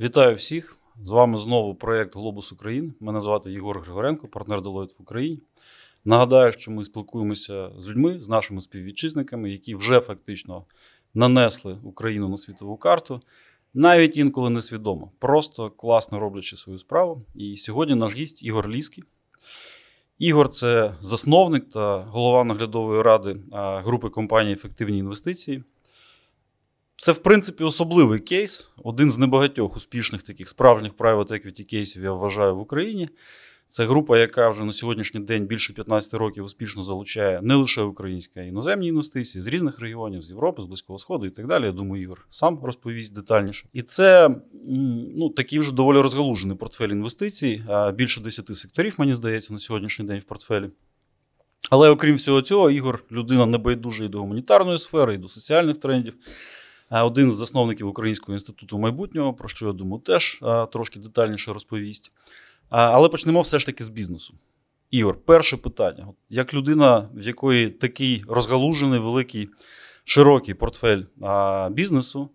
Вітаю всіх! З вами знову проєкт Глобус України. Мене звати Єгор Григоренко, партнер Deloitte в Україні. Нагадаю, що ми спілкуємося з людьми, з нашими співвітчизниками, які вже фактично нанесли Україну на світову карту, навіть інколи несвідомо, просто класно роблячи свою справу. І сьогодні наш гість Ігор Ліський. Ігор це засновник та голова наглядової ради групи компанії Ефективні інвестиції. Це, в принципі, особливий кейс. Один з небагатьох успішних таких справжніх private equity кейсів, я вважаю, в Україні. Це група, яка вже на сьогоднішній день більше 15 років успішно залучає не лише українські, а й іноземні інвестиції з різних регіонів, з Європи, з Близького Сходу і так далі. Я думаю, Ігор сам розповість детальніше. І це ну, такий вже доволі розгалужений портфель інвестицій. Більше 10 секторів, мені здається, на сьогоднішній день в портфелі. Але окрім всього цього, Ігор людина небайдужа і до гуманітарної сфери, і до соціальних трендів один з засновників Українського інституту майбутнього, про що я думаю, теж трошки детальніше розповість. Але почнемо все ж таки з бізнесу. Ігор, перше питання: як людина, в якої такий розгалужений, великий, широкий портфель бізнесу,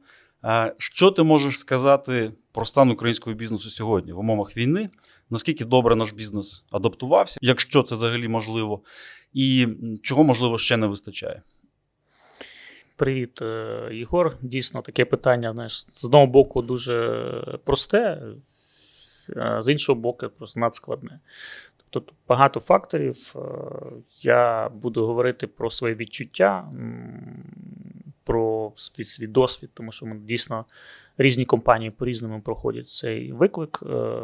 що ти можеш сказати про стан українського бізнесу сьогодні в умовах війни? Наскільки добре наш бізнес адаптувався, якщо це взагалі можливо, і чого можливо ще не вистачає? Привіт, е, Єгор. Дійсно, таке питання знаєш, з одного боку дуже просте, з іншого боку, просто надскладне. Тобто багато факторів. Е, я буду говорити про своє відчуття, про свій, свій досвід, тому що ми дійсно різні компанії по-різному проходять цей виклик. Е,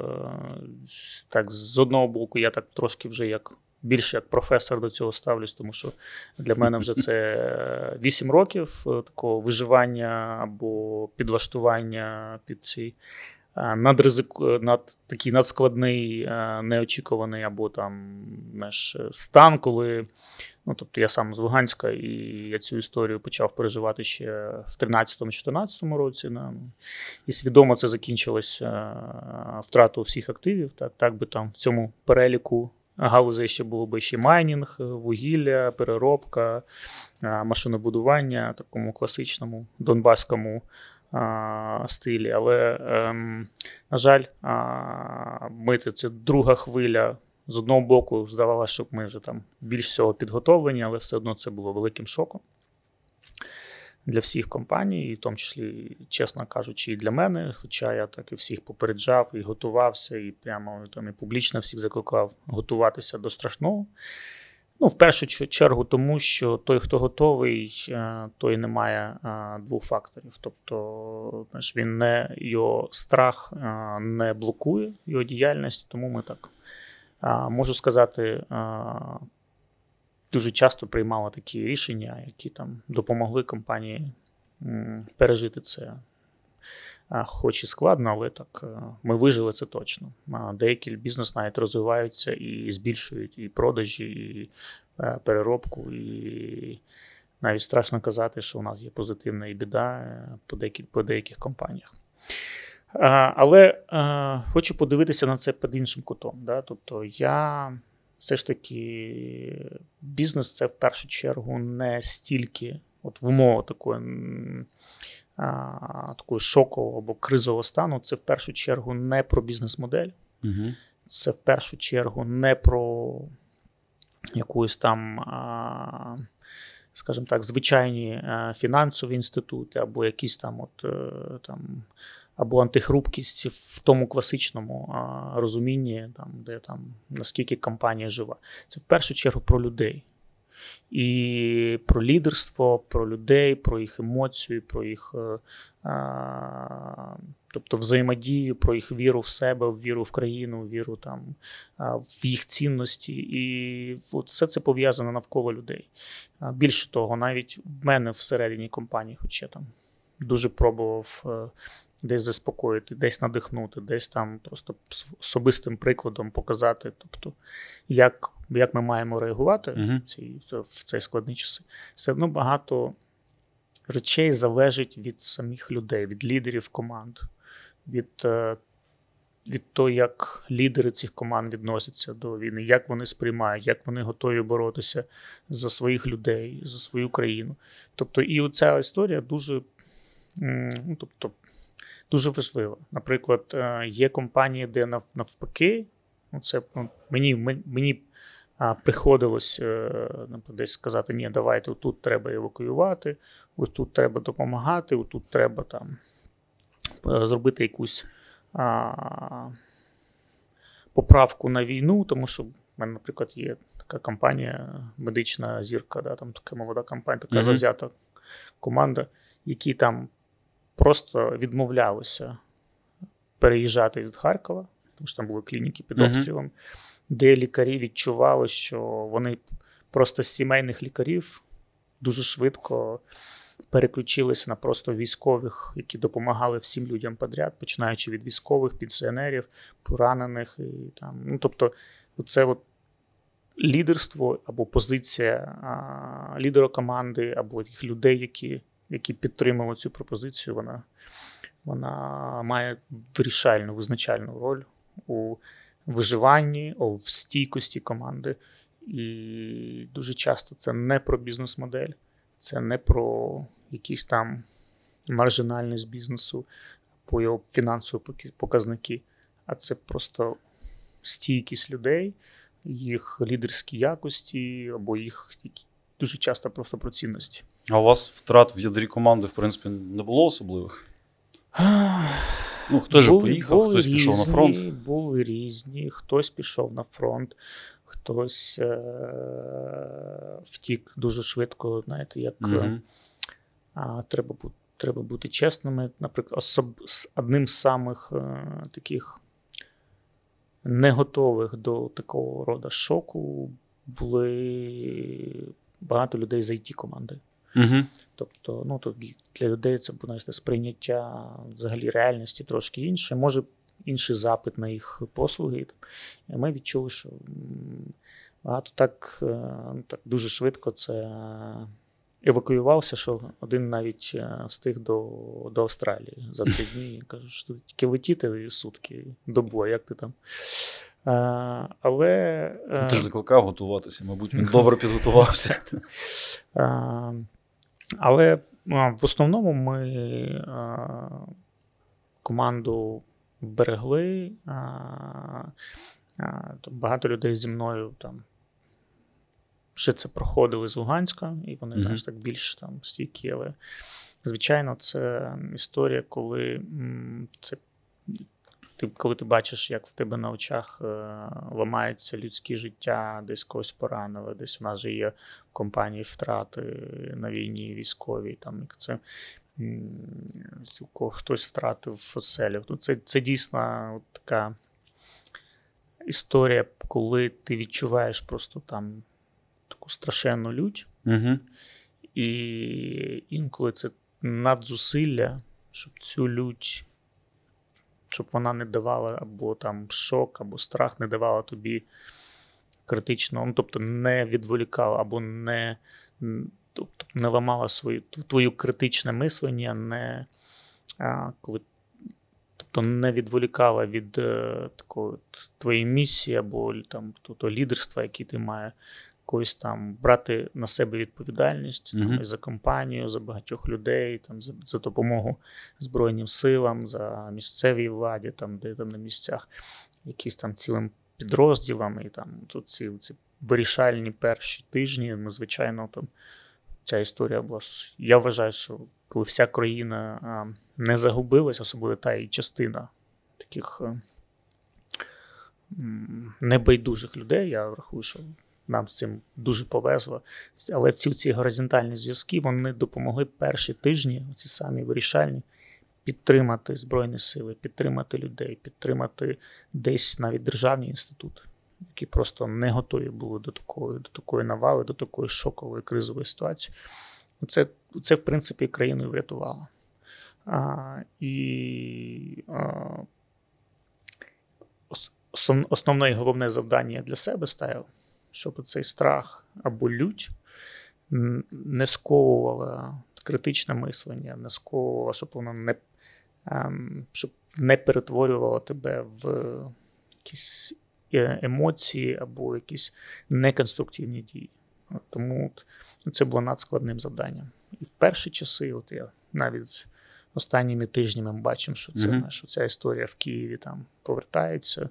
так, з одного боку, я так трошки вже як більше як професор до цього ставлюсь, тому що для мене вже це 8 років е, такого виживання або підлаштування під цей е, надризик, е, над такий надскладний, неочікуваний, або там знаєш, стан, коли. Ну, тобто я сам з Луганська, і я цю історію почав переживати ще в 13-14 році. Да. І свідомо це закінчилось втратою всіх активів. Так, так би там в цьому переліку галузей ще було би ще майнінг, вугілля, переробка, машинобудування, такому класичному донбаському стилі. Але, ем, на жаль, ми це друга хвиля. З одного боку, здавалося, що ми вже там більш всього підготовлені, але все одно це було великим шоком для всіх компаній, і в тому числі, чесно кажучи, і для мене. Хоча я так і всіх попереджав і готувався, і прямо там і публічно всіх закликав готуватися до страшного. Ну, в першу чергу, тому що той, хто готовий, е, той не має е, двох факторів. Тобто, знаєш, він не його страх е, не блокує його діяльність, тому ми так можу сказати дуже часто приймала такі рішення, які там допомогли компанії пережити це. Хоч і складно, але так е, ми вижили це точно. Деякі бізнес навіть розвиваються і збільшують і продажі, і е, переробку, і навіть страшно казати, що у нас є позитивна і біда е, по деяких, по деяких компаніях. Але хочу подивитися на це під іншим кутом. Да? Тобто я все ж таки бізнес це в першу чергу не стільки, от в умовах такої а, такої шокового або кризового стану, це в першу чергу не про бізнес-модель, угу. це в першу чергу не про якусь там. А, Скажімо так, звичайні фінансові інститути, або якісь там от е, там або антихрупкість в тому класичному а, розумінні, там, де там наскільки компанія жива. Це в першу чергу про людей. І про лідерство, про людей, про їх емоції, про їх е, а, тобто взаємодію, про їх віру в себе, віру в країну, віру там, в їх цінності. І от все це пов'язано навколо людей. Більше того, навіть в мене всередині компанії, хоча там дуже пробував е, десь заспокоїти, десь надихнути, десь там просто особистим прикладом показати, тобто, як як ми маємо реагувати uh-huh. в, цій, в цей складний часи. Все одно багато речей залежить від самих людей, від лідерів команд, від е, від того, як лідери цих команд відносяться до війни, як вони сприймають, як вони готові боротися за своїх людей, за свою країну. Тобто, і оця історія дуже ну, тобто, дуже важливо. Наприклад, е, є компанії, де навпаки, ну це ну, мені, мені приходилось е, десь сказати: ні, давайте тут треба евакуювати, ось тут треба допомагати, ось тут треба там е, зробити якусь а, поправку на війну, тому що в мене, наприклад, є така компанія, медична зірка, да, там така молода компанія, така Мгм. завзята команда, які там просто відмовлялися переїжджати від Харкова, тому що там були клініки під обстрілом, де лікарі відчували, що вони просто з сімейних лікарів дуже швидко переключилися на просто військових, які допомагали всім людям подряд, починаючи від військових, пенсіонерів, поранених і там. Ну, тобто, це от лідерство або позиція а, лідера команди, або тих людей, які, які підтримали цю пропозицію, вона, вона має вирішальну, визначальну роль у виживанні, в стійкості команди. І дуже часто це не про бізнес-модель, це не про якісь там маржинальність бізнесу, по його фінансові показники, а це просто стійкість людей, їх лідерські якості або їх дуже часто просто про цінності. А у вас втрат в ядрі команди, в принципі, не було особливих? Ну, же Були- поїхав, були хтось пішов на фронт. Були різні, хтось пішов на фронт, хтось е- втік дуже швидко, знаєте, як Мгм. а, треба, бу- треба бути чесними. Наприклад, особ, з одним з самих е, таких не готових до такого роду шоку були багато людей з it команди. Мгм. Тобто, ну тут для людей це буде сприйняття взагалі реальності трошки інше. Може, інший запит на їх послуги. Ми відчули, що багато так, е, ну, так дуже швидко це евакуювався, що один навіть е, встиг до, до Австралії за три дні. Кажуть, що тільки летіти сутки добу, а як ти там. Е, Але Ти ж закликав готуватися, мабуть, він добре підготувався. А, Але в основному ми команду вберегли. Багато людей зі мною там ще це проходили з Луганська, і вони Мгм. знаєш, так більш там стійкі. Але, звичайно, це історія, коли це. Ти, коли ти бачиш, як в тебе на очах е, ламаються людські життя, десь когось поранили, десь у нас же є компанії втрати на війні військові, там як це хтось втратив оселю. Ну, це, це дійсно от така історія, коли ти відчуваєш просто там таку страшенну лють, Мгм. і інколи це надзусилля, щоб цю лють, щоб вона не давала або там шок, або страх не давала тобі критично, ну, тобто не відволікала, або не, тобто не ламала свою, твою критичне мислення, не а, коли. Тобто не відволікала від е, такої твоєї місії або там тобто, лідерства, яке ти має якось там брати на себе відповідальність Мгм. там, і за компанію, за багатьох людей, там, за, за допомогу Збройним силам, за місцевій владі, там, де там на місцях, якісь там цілим підрозділам, і там тут ці, ці вирішальні перші тижні. Ми, звичайно, там ця історія була. Я вважаю, що коли вся країна а, не загубилась, особливо та її частина таких е, небайдужих людей, я рахую, що нам з цим дуже повезло. Але ці, ці горизонтальні зв'язки вони допомогли перші тижні, ці самі вирішальні, підтримати Збройні сили, підтримати людей, підтримати десь навіть державні інститути, які просто не готові були до такої, до такої навали, до такої шокової кризової ситуації. Це, це в принципі, країну врятувало. А, і а, основ- основне і головне завдання для себе ставив, щоб цей страх або лють не сковувала критичне мислення, не сковувала, щоб воно не, ем, щоб не перетворювало тебе в якісь е, емоції або якісь неконструктивні дії. Тому от, це було надскладним завданням. І в перші часи, от я навіть останніми тижнями ми бачимо, що це Мгм. знаєш, ця історія в Києві там повертається.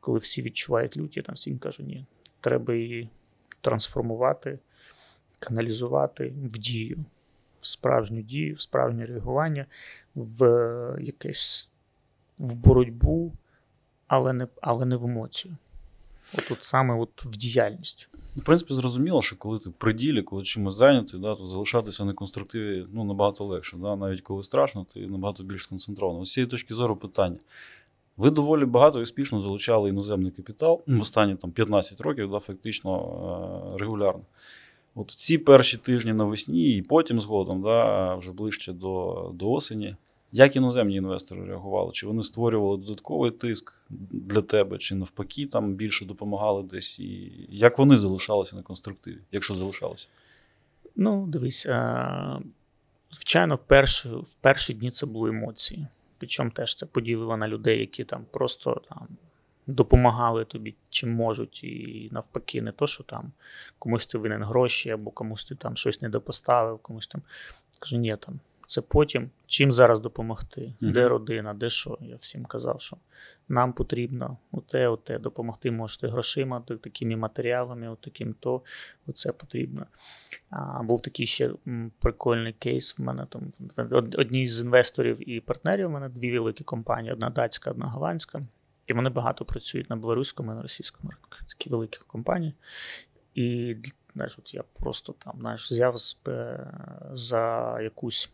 Коли всі відчувають люті, там всі кажуть, ні, треба її трансформувати, каналізувати в дію, в справжню дію, в справжнє реагування, в е, якесь в боротьбу, але не, але не в емоцію. От, саме от в діяльність. В принципі, зрозуміло, що коли ти при ділі, коли чимось зайнятий, да, то залишатися на конструктиві ну, набагато легше. Да? Навіть коли страшно, ти набагато більш сконцентровано. З цієї точки зору питання. Ви доволі багато і успішно залучали іноземний капітал в останні там, 15 років, да, фактично е, регулярно. От ці перші тижні навесні і потім згодом, да, вже ближче до, до осені. Як іноземні інвестори реагували? Чи вони створювали додатковий тиск для тебе, чи навпаки там більше допомагали десь? І як вони залишалися на конструктиві, якщо залишалися? Ну, дивись, е, звичайно, в перші, в перші дні це були емоції. Причому теж це поділило на людей, які там просто там допомагали тобі чим можуть, і навпаки, не то, що там комусь ти винен гроші, або комусь ти там щось не допоставив, комусь там. Кажу, ні, там це потім. Чим зараз допомогти? Мгм. Де родина, де що? Я всім казав, що нам потрібно оте, оте, допомогти можете грошима, такими матеріалами, от таким то, оце потрібно. А, був такий ще прикольний кейс. В мене там од- одні з інвесторів і партнерів. У мене дві великі компанії: одна датська, одна голландська. І вони багато працюють на білоруському і на російському ринку. Такі великі компанії. І знаєш, от я просто там знаєш, взяв е, за якусь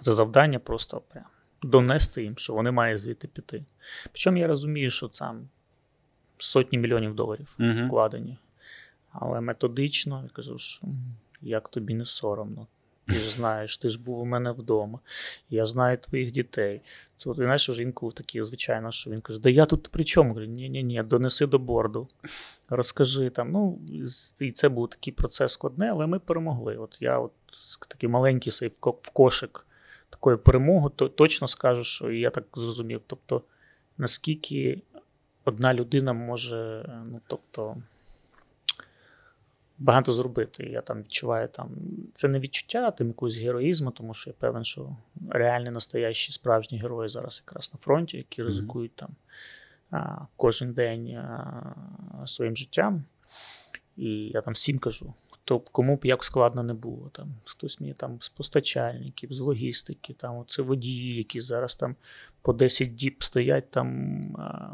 за завдання просто прям донести їм, що вони мають звідти піти. Причому я розумію, що там сотні мільйонів доларів вкладені. Але методично я кажу, що як тобі не соромно. Ти ж знаєш, ти ж був у мене вдома, я знаю твоїх дітей. Це от, знаєш, вже інколи такі, звичайно, що він каже, да я тут при чому? Говорю, ні, ні, ні, донеси до борду, розкажи там. Ну, і це був такий процес складний, але ми перемогли. От я от такий маленький сей в кошик такої перемоги, то точно скажу, що я так зрозумів. Тобто, наскільки одна людина може, ну тобто. Багато зробити. Я там відчуваю там. Це не відчуття а там якогось героїзму, тому що я певен, що реальні настоящі справжні герої зараз якраз на фронті, які Мгм. ризикують там а, кожен день а, своїм життям. І я там всім кажу, хто б- кому б як складно не було. Там хтось мені там з постачальників, з логістики, там оце водії, які зараз там по 10 діб стоять там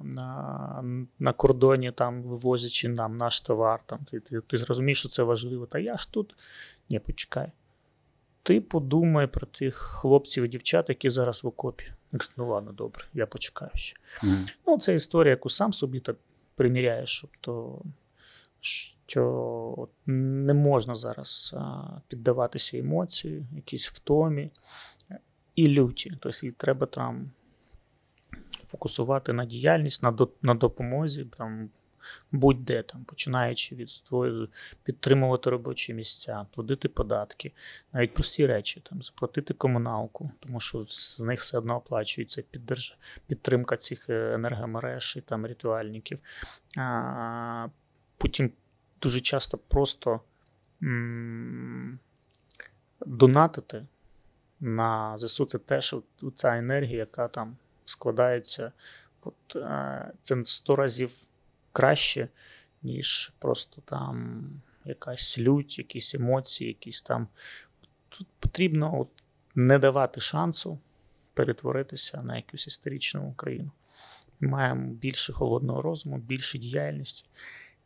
на, на кордоні, там вивозячи нам наш товар. Там ти, ти, ти зрозумієш, що це важливо. Та я ж тут. Ні, почекай. Ти подумай про тих хлопців і дівчат, які зараз в окопі. Ну ладно, добре, я почекаю ще. Угу. Ну, це історія, яку сам собі так приміряєш, тобто, що не можна зараз піддаватися емоції, якісь втомі і люті. Тобто, треба там фокусувати на діяльність, на, на допомозі, там, будь-де, там, починаючи від ствою, підтримувати робочі місця, платити податки, навіть прості речі, там, заплатити комуналку, тому що з них все одно оплачується піддерж... підтримка цих е, енергомереж і там ритуальників. А, потім дуже часто просто м- донатити на ЗСУ це теж ця енергія, яка там складається. От, е, це 100 разів краще, ніж просто там якась лють, якісь емоції, якісь там. Тут потрібно от, не давати шансу перетворитися на якусь історичну Україну. Маємо більше холодного розуму, більше діяльності.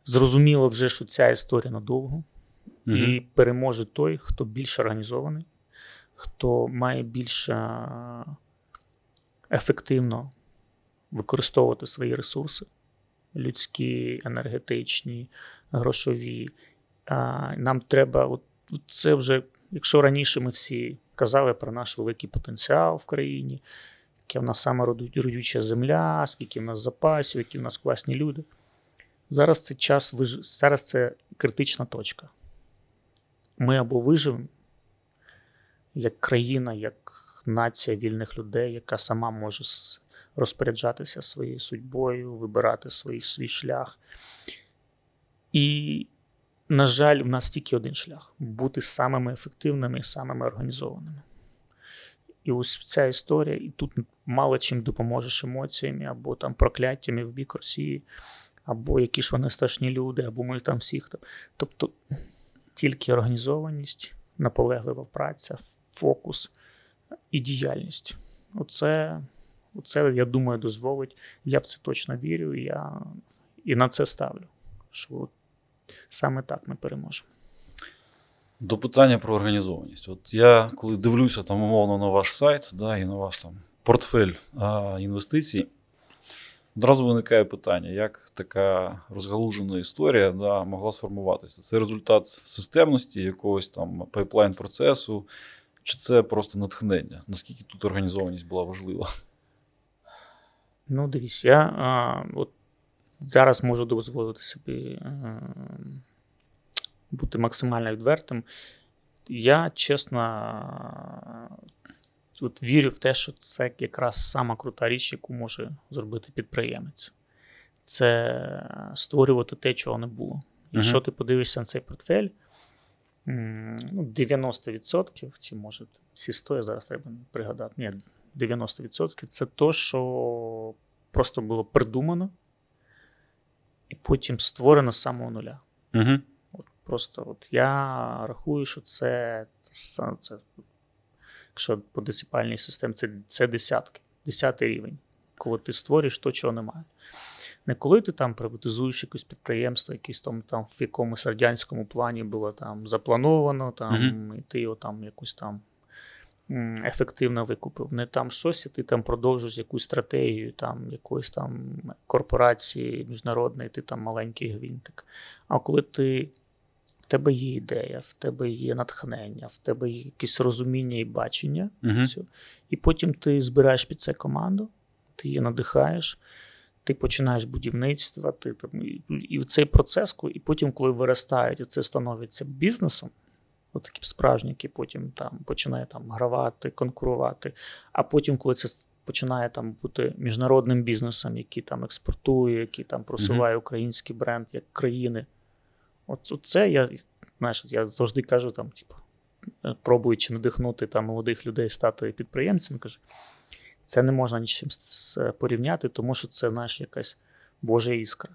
Зрозуміло вже, що ця історія надовго. І переможе той, хто більш організований, хто має більш е, ефективно використовувати свої ресурси людські, енергетичні, грошові. Нам треба, от це вже, якщо раніше ми всі казали про наш великий потенціал в країні, яка в нас саме родюча земля, скільки в нас запасів, які в нас класні люди. Зараз це час виж... зараз це критична точка. Ми або виживемо як країна, як нація вільних людей, яка сама може розпоряджатися своєю судьбою, вибирати свій, свій шлях. І, на жаль, в нас тільки один шлях бути самими ефективними і самими організованими. І ось ця історія, і тут мало чим допоможеш емоціями, або там прокляттями в бік Росії, або які ж вони страшні люди, або ми там всіх. там. Тобто тільки організованість, наполеглива праця, фокус і діяльність. Оце, оце, я думаю, дозволить. Я в це точно вірю, я і на це ставлю. Що саме так ми переможемо. До питання про організованість. От я коли дивлюся там умовно на ваш сайт, да, і на ваш там портфель а, інвестицій, одразу виникає питання, як така розгалужена історія да, могла сформуватися. Це результат системності, якогось там пайплайн процесу, чи це просто натхнення? Наскільки тут організованість була важлива? Ну, дивись, я а, от зараз можу дозволити собі а, бути максимально відвертим. Я чесно от вірю в те, що це якраз сама крута річ, яку може зробити підприємець. Це створювати те, чого не було. Якщо ти подивишся на цей портфель, ну, 90% чи може всі 100, я зараз треба пригадати. Ні, 90% це то, що просто було придумано і потім створено з самого нуля. Угу. От просто от я рахую, що це, це, це якщо по десипальній системі, це, це десятки, десятий рівень, коли ти створюєш то, чого немає. Не коли ти там приватизуєш якесь підприємство, якесь там, там в якомусь радянському плані було там заплановано, там, Мгм. і ти його там якусь там ефективно викупив. Не там щось, і ти там продовжуєш якусь стратегію там якоїсь там корпорації міжнародної, ти там маленький гвинтик. А коли ти тебе є ідея, в тебе є натхнення, в тебе є якесь розуміння і бачення, цю, і потім ти збираєш під це команду, ти її надихаєш, ти починаєш будівництво, ти там, і, і цей процес, і потім, коли виростають, і це становиться бізнесом, от такі справжні, які потім там починає там гравати, конкурувати. А потім, коли це починає там бути міжнародним бізнесом, який там експортує, який там просуває український бренд як країни. От, це я, знаєш, я завжди кажу, там, типу, е, пробуючи надихнути там молодих людей стати підприємцями, кажу, це не можна нічим порівняти, тому що це знаєш, якась Божа іскра.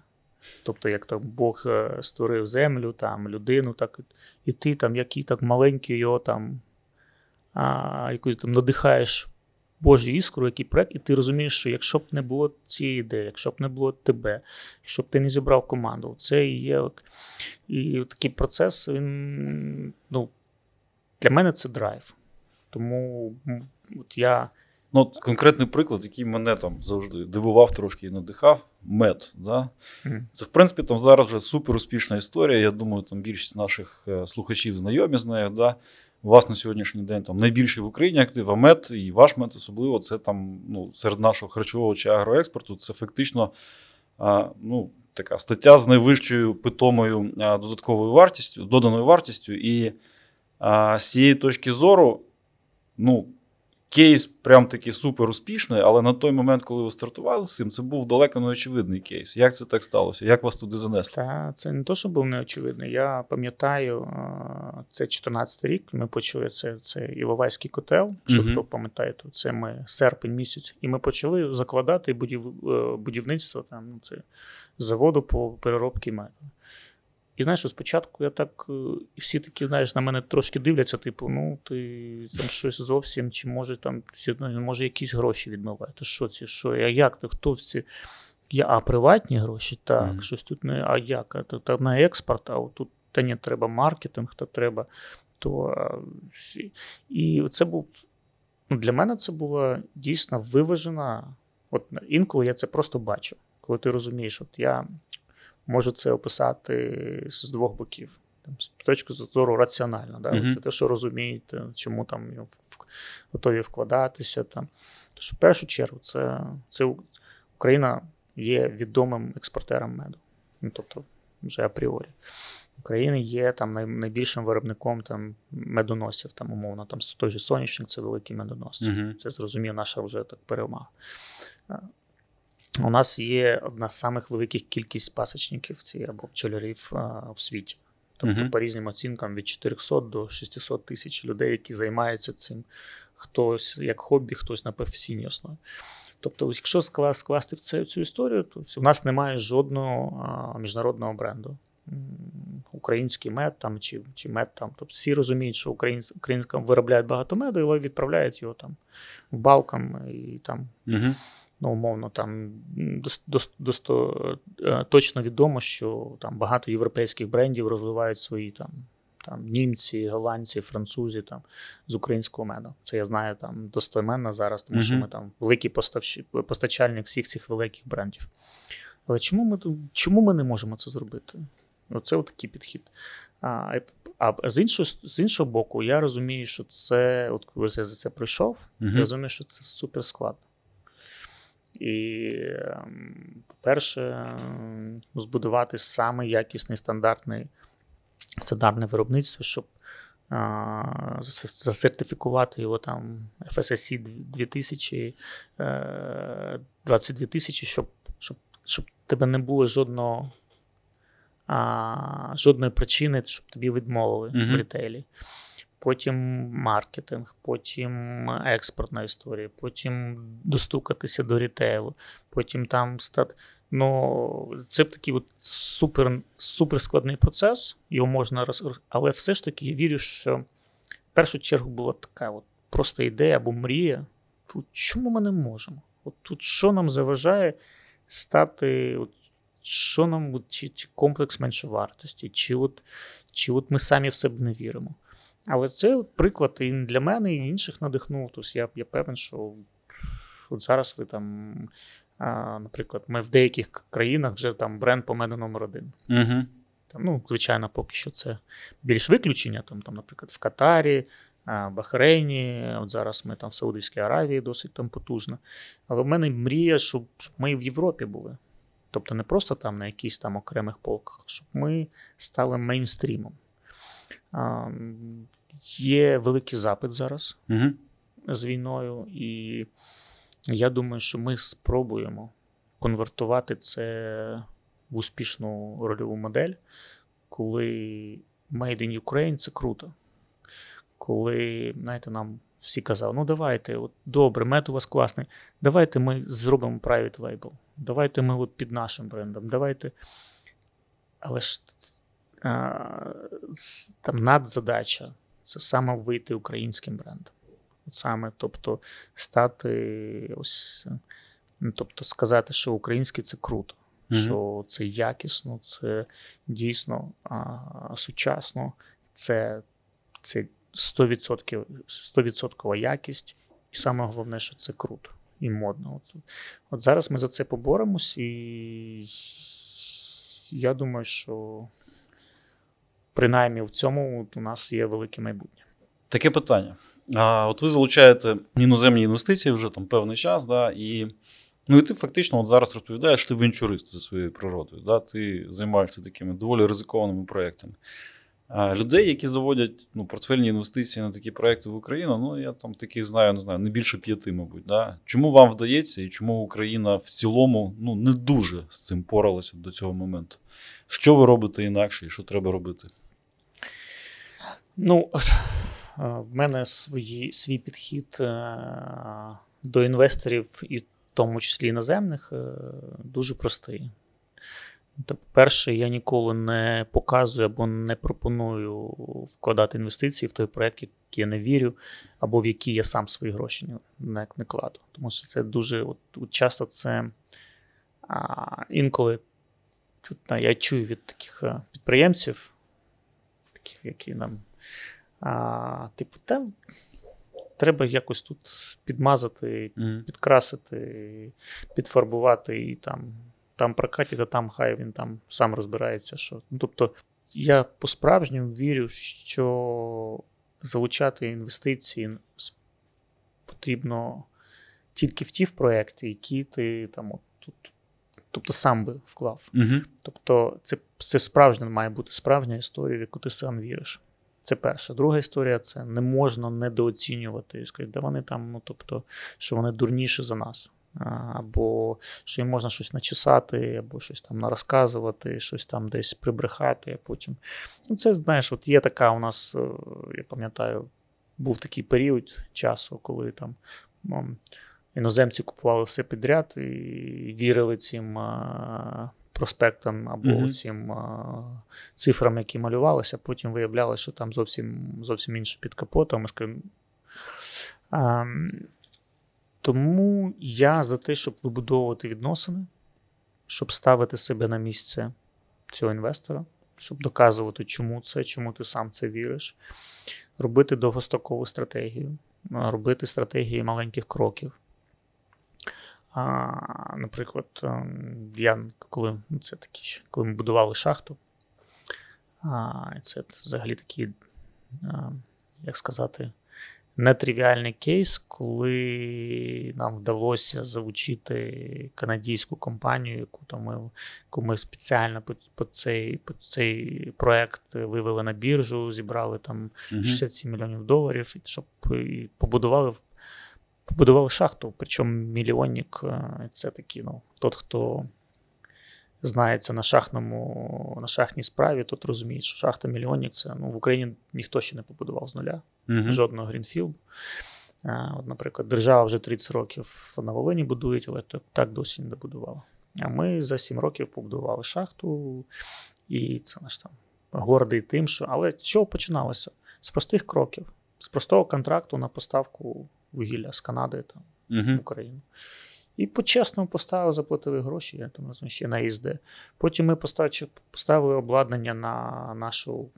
Тобто, як там Бог е, створив землю, там людину, так і ти там, який так маленький його там, а, якусь там надихаєш Божу іскру, який проект, і ти розумієш, що якщо б не було цієї ідеї, якщо б не було тебе, якщо б ти не зібрав команду, це і є. от- І такий процес, він, ну, для мене це драйв. Тому от я. Ну, от конкретний приклад, який мене там завжди дивував трошки і надихав, мед. Да? Мгм. Це, в принципі, там зараз вже супер успішна історія. Я думаю, там більшість наших е, слухачів знайомі з нею. Да? У вас на сьогоднішній день там найбільший в Україні актив, а мед і ваш мед особливо це там ну, серед нашого харчового чи агроекспорту. Це фактично а, ну, така стаття з найвищою питомою а, додатковою вартістю, доданою вартістю. І а, з цієї точки зору, ну, кейс прям таки супер успішний, але на той момент, коли ви стартували з цим, це був далеко не очевидний кейс. Як це так сталося? Як вас туди занесли? Та це не то, що був неочевидний. Я пам'ятаю, це 14 рік. Ми почали це, це Іловайський котел. Якщо Мгм. хто пам'ятає, то це ми серпень місяць. І ми почали закладати будів, е, будівництво там, ну, це заводу по переробці меду. І знаєш, спочатку я так, е, і всі такі, знаєш, на мене трошки дивляться, типу, ну, ти там щось зовсім, чи може там може якісь гроші відмиваєте. Що це? Що? А як ти? Хто в ці? Я, а приватні гроші? Так, Мгм. щось тут не. А як? А то, та на експорт, а тут та ні, треба маркетинг, то треба. То, а, всі. І це був. Ну, для мене це була дійсно виважена. От інколи я це просто бачу. Коли ти розумієш, от я можу це описати з двох боків. Там, з точки зору раціонально, да? Мгм. Це те, що розумієте, чому там готові вкладатися. Там. Тож, в першу чергу, це, це Україна є відомим експортером меду. Ну, тобто, вже апріорі. Україна є там найбільшим виробником там, медоносів, там, умовно, там той же соняшник це великий медонос. Мгм. Це зрозумів наша вже так перемога. У нас є одна з самих великих кількість пасічників ці, або пчолярів а, в світі. Тобто, Мгм. по різним оцінкам від 400 до 600 тисяч людей, які займаються цим хтось як хобі, хтось на професійній основі. Тобто, якщо скласти в це, цю історію, то в нас немає жодного а, міжнародного бренду. Український мед там чи, чи мед там. Тобто всі розуміють, що українсь, українська виробляють багато меду, але відправляють його там в балкам і там Угу. Ну, умовно, там дос- дос- досто- е, точно відомо, що там багато європейських брендів розвивають свої там, там німці, голландці, французи там, з українського меду. Це я знаю там достеменно зараз, тому що Мгм. ми там великий поставщик, постачальник всіх цих великих брендів. Але чому ми, чому ми не можемо це зробити? Оце такий підхід. А, а з, іншого, з іншого боку, я розумію, що це, от коли я за це пройшов, Угу. я розумію, що це супер складно. І, ем, по-перше, ем, збудувати саме якісний стандартний стандартне виробництво, щоб а, засертифікувати його там FSSC 2000, е, 22 тисячі, щоб, щоб, щоб тебе не було жодного, а, жодної причини, щоб тобі відмовили Мгм. в ретейлі. Потім маркетинг, потім експортна історія, потім достукатися до рітейлу, потім там стати. Ну, це такий от супер, супер складний процес, його можна роз... Але все ж таки я вірю, що в першу чергу була така от просто ідея або мрія. Чому ми не можемо? От тут що нам заважає стати, от, що нам, чи, чи комплекс меншовартості, чи от, чи от ми самі в себе не віримо. Але це приклад і для мене, і інших надихнув. Тобто я, я певен, що от зараз ви там, а, наприклад, ми в деяких країнах вже там бренд по мене номер один. Угу. Там, ну, звичайно, поки що це більш виключення. Там, там, наприклад, в Катарі, Бахрейні, от зараз ми там в Саудівській Аравії досить там потужно. Але в мене мрія, щоб, щоб ми в Європі були. Тобто не просто там на якихось там окремих полках, щоб ми стали мейнстрімом. А, є великий запит зараз Угу. з війною, і я думаю, що ми спробуємо конвертувати це в успішну рольову модель, коли Made in Ukraine це круто. Коли, знаєте, нам всі казали, ну давайте, от добре, мед у вас класний, давайте ми зробимо private label, давайте ми от під нашим брендом, давайте. Але ж там надзадача це саме вийти українським брендом. От саме, тобто, стати ось, ну, тобто сказати, що українське це круто, Мгм. що це якісно, це дійсно а, сучасно, це, це 100%, 100% якість, і саме головне, що це круто і модно. От, от зараз ми за це поборемось, і я думаю, що принаймні в цьому у нас є велике майбутнє. Таке питання. А, от ви залучаєте іноземні інвестиції вже там певний час, да, і, ну, і ти фактично от зараз розповідаєш, ти венчурист за своєю природою. Да, ти займаєшся такими доволі ризикованими проектами. А, людей, які заводять ну, портфельні інвестиції на такі проекти в Україну, ну я там таких знаю, не знаю, не більше п'яти, мабуть. Да? Чому вам вдається і чому Україна в цілому ну, не дуже з цим поралася до цього моменту? Що ви робите інакше і що треба робити? Ну, е, в мене свої, свій підхід е, до інвесторів, і в тому числі іноземних, е, дуже простий. Тобто, перше, я ніколи не показую або не пропоную вкладати інвестиції в той проект, який я не вірю, або в який я сам свої гроші не, не, кладу. Тому що це дуже от, от часто це а, інколи тут, я чую від таких підприємців, таких, які нам а, типу, та, треба якось тут підмазати, Мгм. підкрасити, підфарбувати і там, там прокатить, а там хай він там сам розбирається. Що. Ну, тобто я по-справжньому вірю, що залучати інвестиції потрібно тільки в ті в проекти, які ти там от, тут, тобто сам би вклав. Мгм. Тобто, це, це справжня має бути справжня історія, в яку ти сам віриш. Це перша. Друга історія це не можна недооцінювати і сказати, да вони там, ну тобто, що вони дурніші за нас. Або що їм можна щось начесати, або щось там нарозказувати, щось там десь прибрехати, а потім. Ну, це, знаєш, от є така у нас, е, я пам'ятаю, був такий період часу, коли там іноземці купували все підряд і вірили цим а, проспектам або Мгм. цим а, цифрам, які малювалися. Потім виявлялося, що там зовсім, зовсім інше під капотом. А, тому я за те, щоб вибудовувати відносини, щоб ставити себе на місце цього інвестора, щоб доказувати, чому це, чому ти сам це віриш, робити довгострокову стратегію, робити стратегії маленьких кроків. А, наприклад, ем, я коли ну, це такі коли ми будували шахту, а, це взагалі такий, а, як сказати, нетривіальний кейс, коли нам вдалося залучити канадійську компанію, яку там ми, яку ми спеціально по, по, цей, по цей проект вивели на біржу, зібрали там Мгм. 67 мільйонів доларів, щоб і побудували, побудували шахту. Причому мільйонник е, це такий, ну, тот, хто знається на шахтному, на шахтній справі, тот розуміє, що шахта мільйонник це ну, в Україні ніхто ще не побудував з нуля Мгм. жодного грінфілду. От, наприклад, держава вже 30 років на Волині будує, але так, так досі не добудувала. А ми за 7 років побудували шахту, і це наш там гордий тим, що. Але з чого починалося? З простих кроків, з простого контракту на поставку вугілля з Канади там, в Україну. І по-чесному поставили, заплатили гроші, я там розумію, ще на ІСД. Потім ми поставили, поставили обладнання на нашу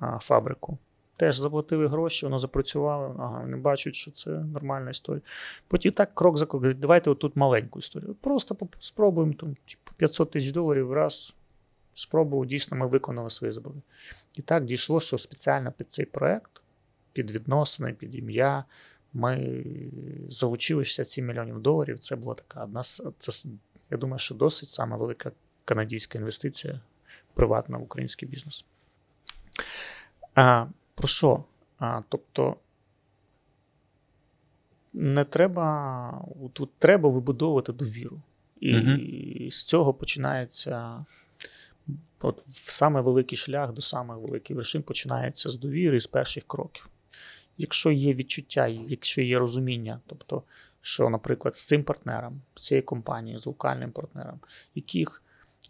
а, фабрику. Теж заплатили гроші, воно запрацювало. Ага, вони бачать, що це нормальна історія. Потім так крок за кроком. Давайте отут маленьку історію. Просто спробуємо там, типу, 500 тисяч доларів раз. Спробував, дійсно, ми виконали свої зобов'язання. І так дійшло, що спеціально під цей проект, під відносини, під ім'я, ми залучили 67 мільйонів доларів. Це була така одна це, я думаю, що досить сама велика канадська інвестиція приватна в український бізнес. А, про що? А, тобто не треба, тут треба вибудовувати довіру. І Мгм. з цього починається от саме великий шлях до самих великих вершин починається з довіри, з перших кроків. Якщо є відчуття, якщо є розуміння, тобто, що, наприклад, з цим партнером, з цією компанією, з локальним партнером, яких,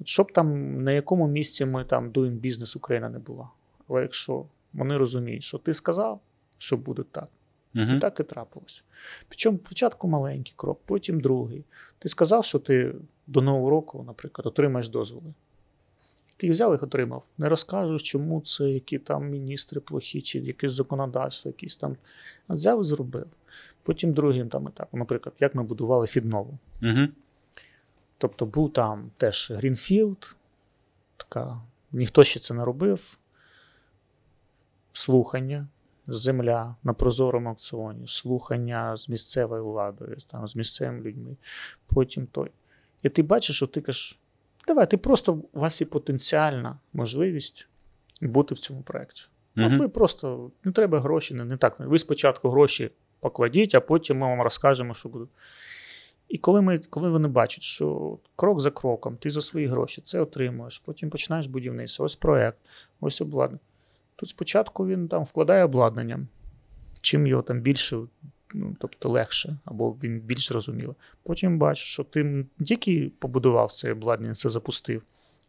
щоб там на якому місці ми там doing бізнес Україна не була. Але якщо вони розуміють, що ти сказав, що буде так, Мгм. і так і трапилось. Причому спочатку маленький крок, потім другий. Ти сказав, що ти до Нового року, наприклад, отримаєш дозволи. Ти взяв їх отримав. Не розкажеш, чому це, які там міністри плохі, чи якесь законодавство, якісь там. А взяв і зробив. Потім другим там етапом, наприклад, як ми будували Фіднову. Мгм. Тобто був там теж greenfield, така, ніхто ще це не робив. Слухання, земля на прозорому аукціоні, слухання з місцевою владою, там, з місцевими людьми. Потім той. І ти бачиш, що ти кажеш, давай, ти просто у вас є потенціальна можливість бути в цьому проєкті. От ви просто не треба гроші, не, не так. Ви спочатку гроші покладіть, а потім ми вам розкажемо, що буде. І коли, ми, коли вони бачать, що крок за кроком, ти за свої гроші це отримуєш, потім починаєш будівництво, ось проект, ось обладнання. Тут спочатку він там вкладає обладнання, чим його там більше, ну, тобто легше, або він більш зрозуміло. Потім бачиш, що ти тільки побудував це обладнання, це запустив,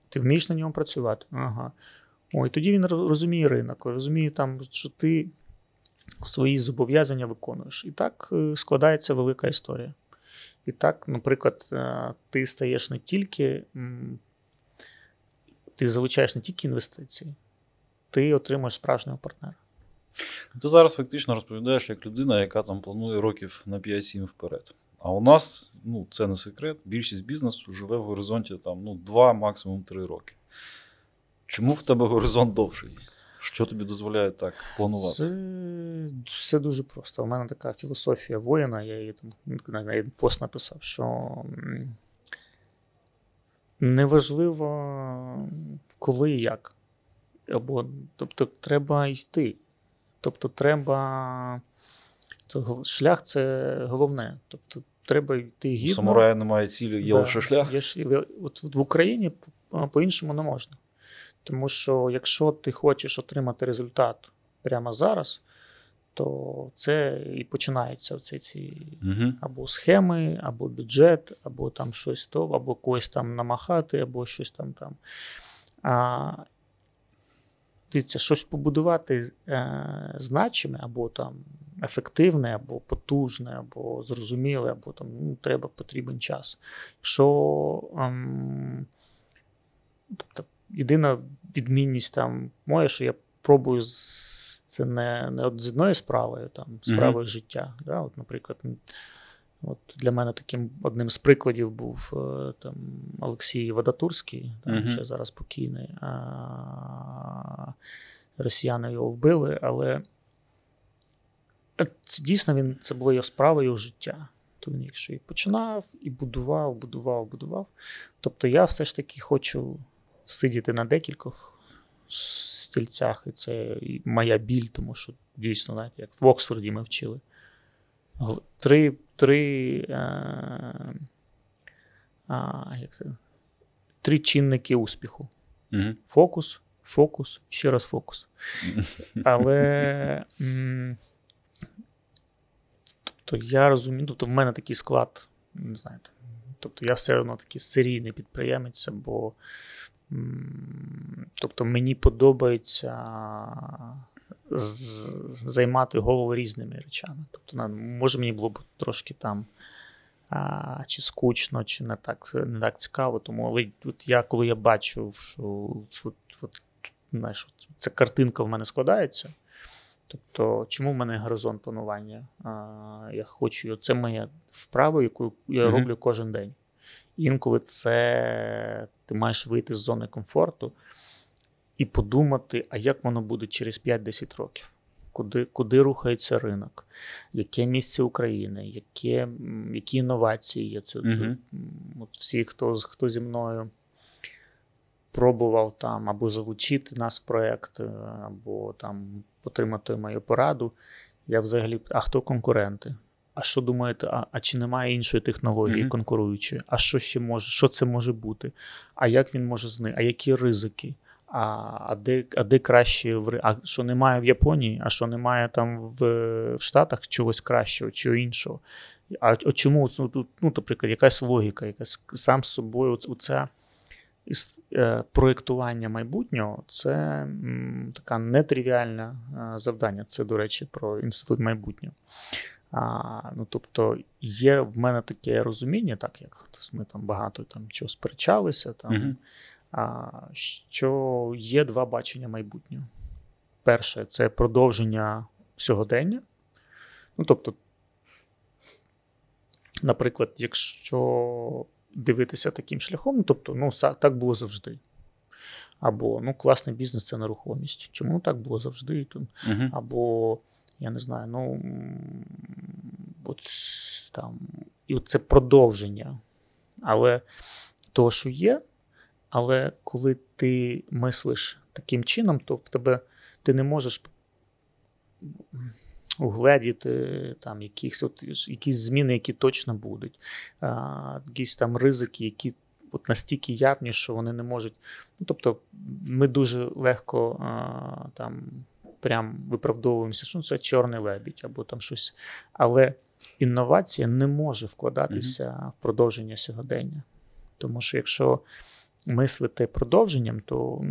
ти вмієш на ньому працювати. Ага. Ой, тоді він розуміє ринок, розуміє, там, що ти свої зобов'язання виконуєш. І так е, складається велика історія. І так, наприклад, е, ти стаєш не тільки, ти залучаєш не тільки інвестиції, ти отримуєш справжнього партнера. Ти зараз фактично розповідаєш як людина, яка там планує років на 5-7 вперед. А у нас, ну це не секрет, більшість бізнесу живе в горизонті там, ну, 2, максимум 3 роки. Чому в тебе горизонт довший? Що тобі дозволяє так планувати? Це все дуже просто. У мене така філософія воїна, я її там пост написав, що неважливо, коли і як. Або, тобто, треба йти. Тобто, треба. То шлях це головне. Тобто, треба йти гідно. самурая немає цілі, є Да, лише шлях. Є от в Україні по- по-іншому не можна. Тому що якщо ти хочеш отримати результат прямо зараз, Тобто це і починаються оці ці Угу. або схеми, або бюджет, або там щось то, або когось там намахати, або щось там там. А, дивіться, щось побудувати е, значиме, або там ефективне, або потужне, або зрозуміле, або там ну, треба потрібен час. Якщо ем, тобто, єдина відмінність там моя, що я пробую з це не, не от з одною справою, там, справою життя. Да? От, наприклад, от для мене таким одним з прикладів був е, там, Олексій Вадатурський, там, Мгм. ще зараз покійний. А, росіяни його вбили, але це дійсно він, це було його справа, його життя. То він якщо і починав, і будував, будував, будував. Тобто я все ж таки хочу сидіти на декількох стільцях, і це моя біль, тому що дійсно, знаєте, як в Оксфорді ми вчили. Три, три, е, а, як це? три чинники успіху: Угу. фокус, фокус, ще раз фокус. Але м, тобто я розумію, тобто в мене такий склад, не знаю, тобто я все одно такий серійний підприємець, бо м, тобто мені подобається займати голову різними речами. Тобто, може, мені було б трошки там. А, чи скучно, чи не так, не так цікаво. Тому але тут я, коли я бачу, що от, от, знаєш, от ця картинка в мене складається. Тобто, чому в мене горизонт планування? А, я хочу, це моя вправа, яку я роблю кожен день. Інколи це ти маєш вийти з зони комфорту і подумати, а як воно буде через 5-10 років. Куди, куди рухається ринок, яке місце України, яке, які інновації є. Це, м, от всі, хто, хто зі мною пробував там або залучити нас в проект, е, або там отримати мою пораду. Я взагалі, а хто конкуренти? А що думаєте, а, а чи немає іншої технології Мгм. конкуруючої? А що ще може? Що це може бути? А як він може зни? А які ризики? А, а, де, а де краще в А що немає в Японії, а що немає там в, в Штатах чогось кращого, чого іншого? А от чому ну, тут, ну, наприклад, якась логіка, якась сам з собою оц- оця е, проєктування майбутнього це м, така нетривіальне завдання. Це, до речі, про інститут майбутнього. А, ну, тобто, є в мене таке розуміння, так як ми там багато там чого сперечалися, там, Мгм. Що є два бачення майбутнього. Перше це продовження сьогодення. Ну, тобто, наприклад, якщо дивитися таким шляхом, ну, тобто, ну, так було завжди. Або ну, класний бізнес це нерухомість. Чому так було завжди? Там, або я не знаю, ну от там, і от це продовження. Але того, що є, але коли ти мислиш таким чином, то в тебе ти не можеш угледіти там якісь, от, якісь зміни, які точно будуть, а, якісь там ризики, які от настільки явні, що вони не можуть. Ну, тобто, ми дуже легко а, там прям виправдовуємося, що це чорний лебідь або там щось. Але інновація не може вкладатися в продовження сьогодення. Тому що якщо мислити продовженням, то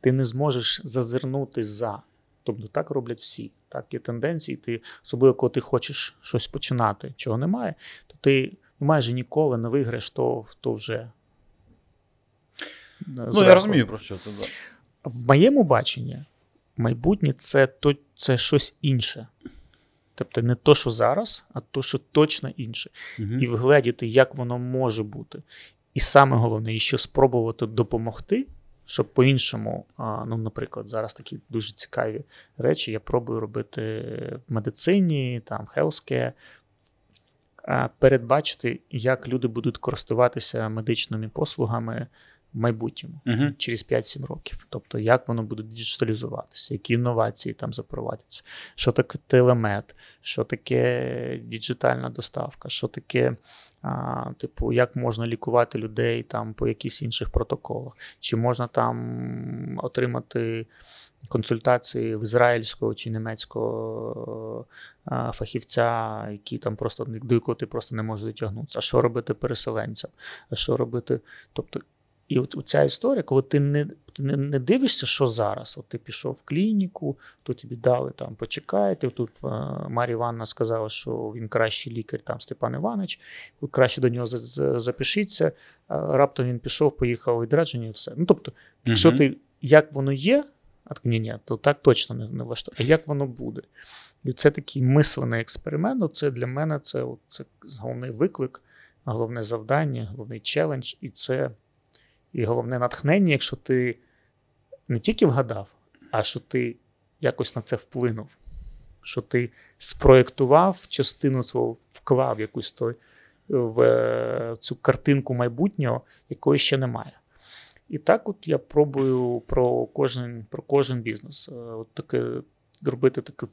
ти не зможеш зазирнути за. Тобто так роблять всі. Так, є тенденції, ти, особливо коли ти хочеш щось починати, чого немає, то ти майже ніколи не виграєш то, то вже. Ну, я розумію, про що. Да. В моєму баченні майбутнє це, то, це щось інше. Тобто не то, що зараз, а то, що точно інше. Мгм. І вгледіти, як воно може бути. І саме головне, ще спробувати допомогти, щоб по-іншому, ну, наприклад, зараз такі дуже цікаві речі я пробую робити в медицині, там, в healthcare, передбачити, як люди будуть користуватися медичними послугами в майбутньому Мгм. через 5-7 років. Тобто, як воно буде діджиталізуватися, які інновації там запровадяться, що таке телемет, що таке діджитальна доставка, що таке, а, типу, як можна лікувати людей там по якихось інших протоколах, чи можна там отримати консультації в ізраїльського чи німецького а, фахівця, які там просто до якого ти просто не можеш дотягнутися. А що робити переселенцям? А що робити? Тобто, і от ця історія, коли ти не не, не дивишся, що зараз. От ти пішов в клініку, то тобі дали там почекайте. Тут а, Марія Івановна сказала, що він кращий лікар, там Степан Іванович, краще до нього за- за- запишіться. А раптом він пішов, поїхав у відрядження і все. Ну тобто, якщо Мгм. ти як воно є, а ні, ні, то так точно не, не влаштовує. А як воно буде? І це такий мислений експеримент. Це для мене це, це головний виклик, головне завдання, головний челендж, і це і головне натхнення, якщо ти не тільки вгадав, а що ти якось на це вплинув, що ти спроєктував частину свого вклав якусь той в е, цю картинку майбутнього, якої ще немає. І так, от я пробую про кожен, про кожен бізнес. е, От таке робити таку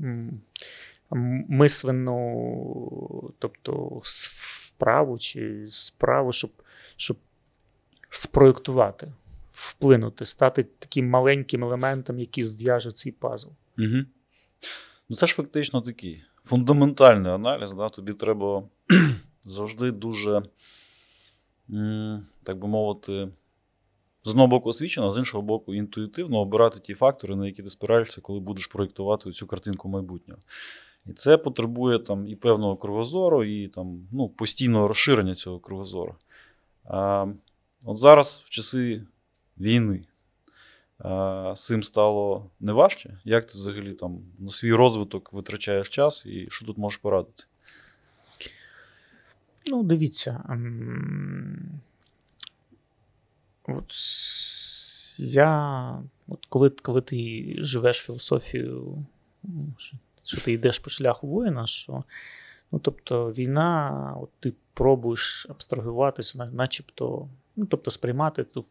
м, м- мисленну, тобто вправу чи справу, щоб, щоб спроєктувати, вплинути, стати таким маленьким елементом, який зв'яже цей пазл. Угу. Ну, це ж фактично такий фундаментальний аналіз. Да? Тобі треба завжди дуже, так би мовити, з одного боку освічено, а з іншого боку, інтуїтивно обирати ті фактори, на які ти спираєшся, коли будеш проєктувати цю картинку майбутнього. І це потребує там і певного кругозору, і там, ну, постійного розширення цього кругозору. А, от зараз, в часи війни, з цим стало не важче. Як ти взагалі там на свій розвиток витрачаєш час і що тут можеш порадити? Ну, дивіться. ем, От я, от коли, коли ти живеш філософію, що ти йдеш по шляху воїна, що ну, тобто війна, от ти пробуєш абстрагуватися, начебто, ну, тобто сприймати ту.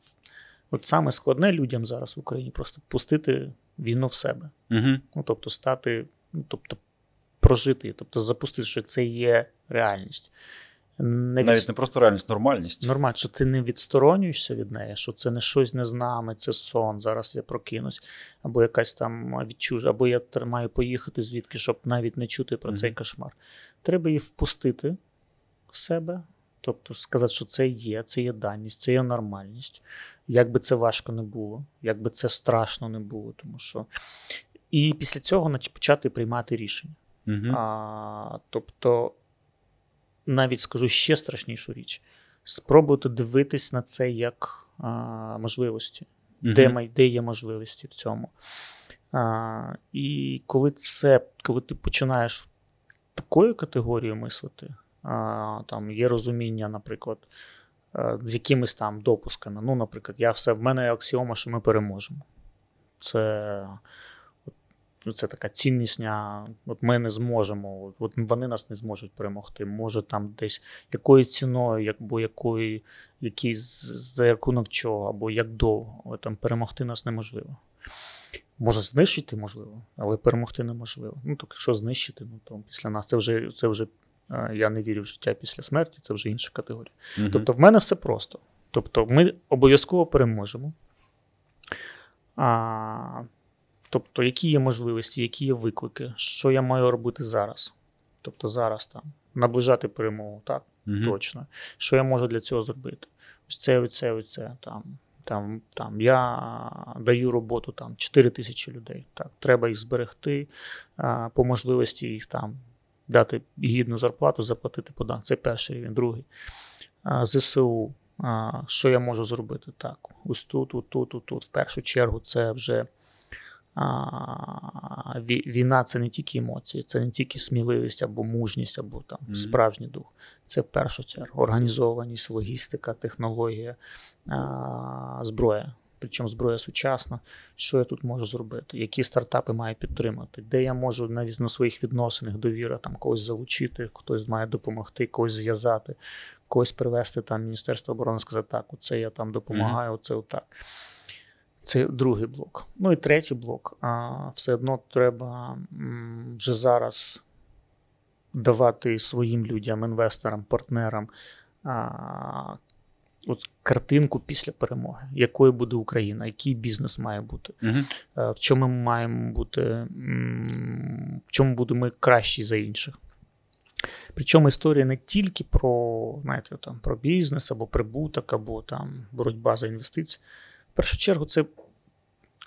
От саме складне людям зараз в Україні просто пустити війну в себе. Угу. Ну, тобто, стати, ну, тобто, прожити, тобто запустити, що це є реальність. Не Навіть не просто реальність, нормальність. Нормально, що ти не відсторонюєшся від неї, що це не щось не з нами, це сон. Зараз я прокинусь, або якась там відчуж, або я маю поїхати звідки, щоб навіть не чути про цей кошмар. Треба її впустити в себе, тобто сказати, що це є, це є даність, це є нормальність. Як би це важко не було, як би це страшно не було, тому що. І після цього почати приймати рішення. Угу. А, тобто, навіть скажу ще страшнішу річ: спробуйте дивитись на це як а, можливості, де, де є можливості в цьому. А, і коли це, коли ти починаєш такою категорією мислити, там є розуміння, наприклад, з якимись там допусками. Ну, наприклад, я все, в мене аксіома, що ми переможемо. Це це така ціннісня. От ми не зможемо, от- вони нас не зможуть перемогти. Може там десь якою ціною, або якої, який, за рахунок чого, або як довго. Там перемогти нас неможливо. Може, знищити можливо, але перемогти неможливо. Ну, так якщо знищити, ну то після нас це вже це вже е, я не вірю в життя після смерті, це вже інша категорія. Мгм. Тобто, в мене все просто. Тобто, ми обов'язково переможемо. А, тобто, які є можливості, які є виклики, що я маю робити зараз? Тобто, зараз там наближати перемогу, так, Мгм. точно. Що я можу для цього зробити? Ось це, ось це, ось це. Там, там, там. Я даю роботу там 4 тисячі людей. Так, треба їх зберегти, а, по можливості їх там дати гідну зарплату, заплатити податки. Це перший рівень. Другий. ЗСУ. Що я можу зробити? Так, ось тут, тут, тут, тут, тут. В першу чергу, це вже а, війна це не тільки емоції, це не тільки сміливість або мужність, або там справжній дух. Це в першу чергу організованість, логістика, технологія, а, зброя. Причому зброя сучасна. Що я тут можу зробити? Які стартапи маю підтримати? Де я можу навіть на своїх відносинах довіра там когось залучити, хтось має допомогти, когось зв'язати, когось привести там Міністерство оборони, сказати, так, оце я там допомагаю, оце отак. Це другий блок. Ну і третій блок. А, все одно треба вже зараз давати своїм людям, інвесторам, партнерам от картинку після перемоги, якою буде Україна, який бізнес має бути, Угу. в чому ми маємо бути, в чому будемо кращі за інших. Причому історія не тільки про, знаєте, там, про бізнес або прибуток, або там боротьба за інвестиції. В першу чергу, це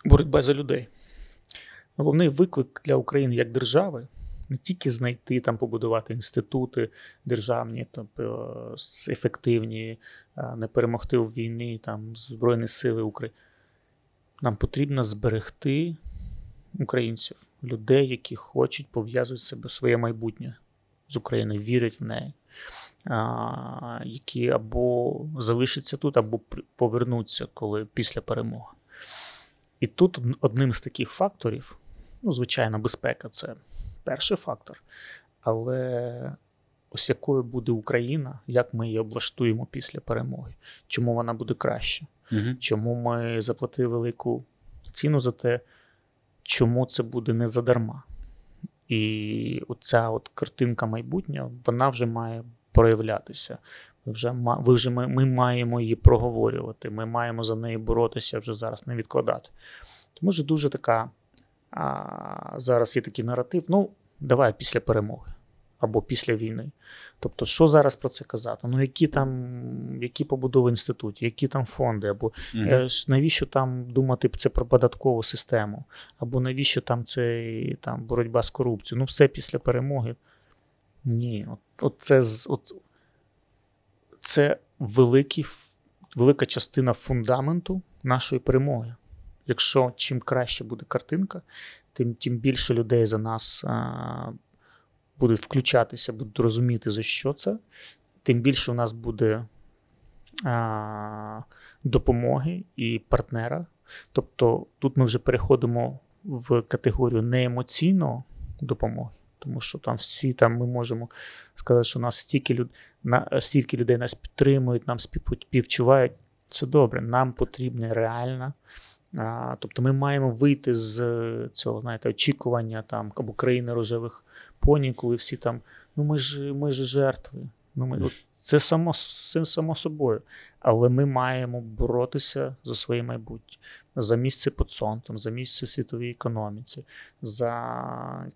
боротьба за людей. Головний виклик для України як держави не тільки знайти там, побудувати інститути державні, тобто ефективні, не перемогти у війні, там Збройні Сили України. Нам потрібно зберегти українців, людей, які хочуть пов'язувати себе своє майбутнє з Україною, вірять в неї, а, які або залишаться тут, або повернуться коли після перемоги. І тут одним з таких факторів, ну, звичайно, безпека це перший фактор. Але ось якою буде Україна, як ми її облаштуємо після перемоги, чому вона буде краще? Угу. Чому ми заплатили велику ціну за те, чому це буде не задарма? І оця от картинка майбутнього, вона вже має проявлятися. Ми вже, ви вже ми, ми маємо її проговорювати, ми маємо за неї боротися вже зараз, не відкладати. Тому що дуже така а, зараз є такий наратив: ну, давай після перемоги або після війни. Тобто, що зараз про це казати? Ну, які там, які побудови інститутів, які там фонди, або ж Навіщо там думати це про податкову систему? Або навіщо там це там, боротьба з корупцією? Ну, все після перемоги. Ні, от, от це, от, це великий, велика частина фундаменту нашої перемоги. Якщо чим краще буде картинка, тим, тим більше людей за нас а, будуть включатися, будуть розуміти, за що це, тим більше у нас буде а, допомоги і партнера. Тобто тут ми вже переходимо в категорію неемоційної допомоги, тому що там всі там ми можемо сказати, що нас стільки, люд, на, стільки людей нас підтримують, нам співчувають. Це добре. Нам потрібна реальна. А, тобто ми маємо вийти з цього, знаєте, очікування там або країни рожевих поні, коли всі там, ну ми ж ми ж жертви. Ну, ми, от це само, це само собою. Але ми маємо боротися за своє майбутнє, за місце під сонцем, за місце в світовій економіці, за,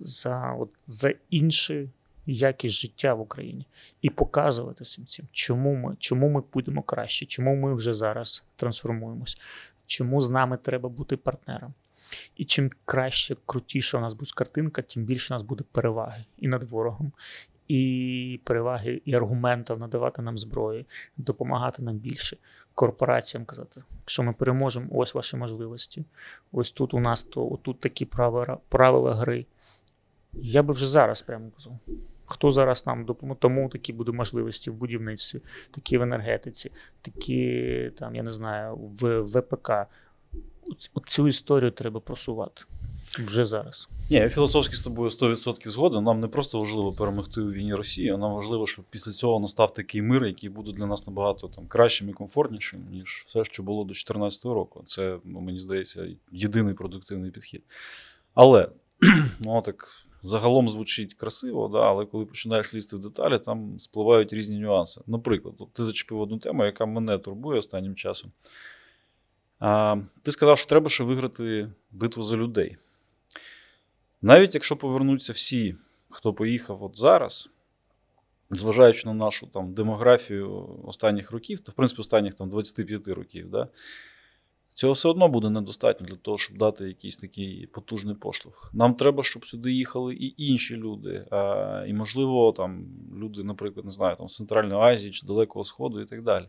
за, от, за іншу якість життя в Україні і показувати всім цим, чому ми, чому ми будемо краще, чому ми вже зараз трансформуємось, чому з нами треба бути партнером. І чим краще, крутіша у нас буде картинка, тим більше у нас буде переваги і над ворогом, і переваги, і аргументів надавати нам зброї, допомагати нам більше. Корпораціям казати, якщо ми переможемо, ось ваші можливості. Ось тут у нас то отут такі правила, правила гри. Я би вже зараз прямо казав. Хто зараз нам допоможе? Тому такі будуть можливості в будівництві, такі в енергетиці, такі, там, я не знаю, в ВПК. Цю історію треба просувати вже зараз. Ні, я філософськи з тобою 100% згоден. Нам не просто важливо перемогти у війні Росії, а нам важливо, щоб після цього настав такий мир, який буде для нас набагато там кращим і комфортнішим, ніж все, що було до 2014 року. Це, ну, мені здається, єдиний продуктивний підхід. Але ну, так, загалом звучить красиво, да, але коли починаєш лізти в деталі, там спливають різні нюанси. Наприклад, ти зачепив одну тему, яка мене турбує останнім часом. А, Ти сказав, що треба ще виграти битву за людей. Навіть якщо повернуться всі, хто поїхав от зараз, зважаючи на нашу там, демографію останніх років, то в принципі останніх там, 25 років, да, цього все одно буде недостатньо для того, щоб дати якийсь такий потужний поштовх. Нам треба, щоб сюди їхали і інші люди, а, і, можливо, там, люди, наприклад, не знаю, там, з Центральної Азії чи Далекого Сходу і так далі.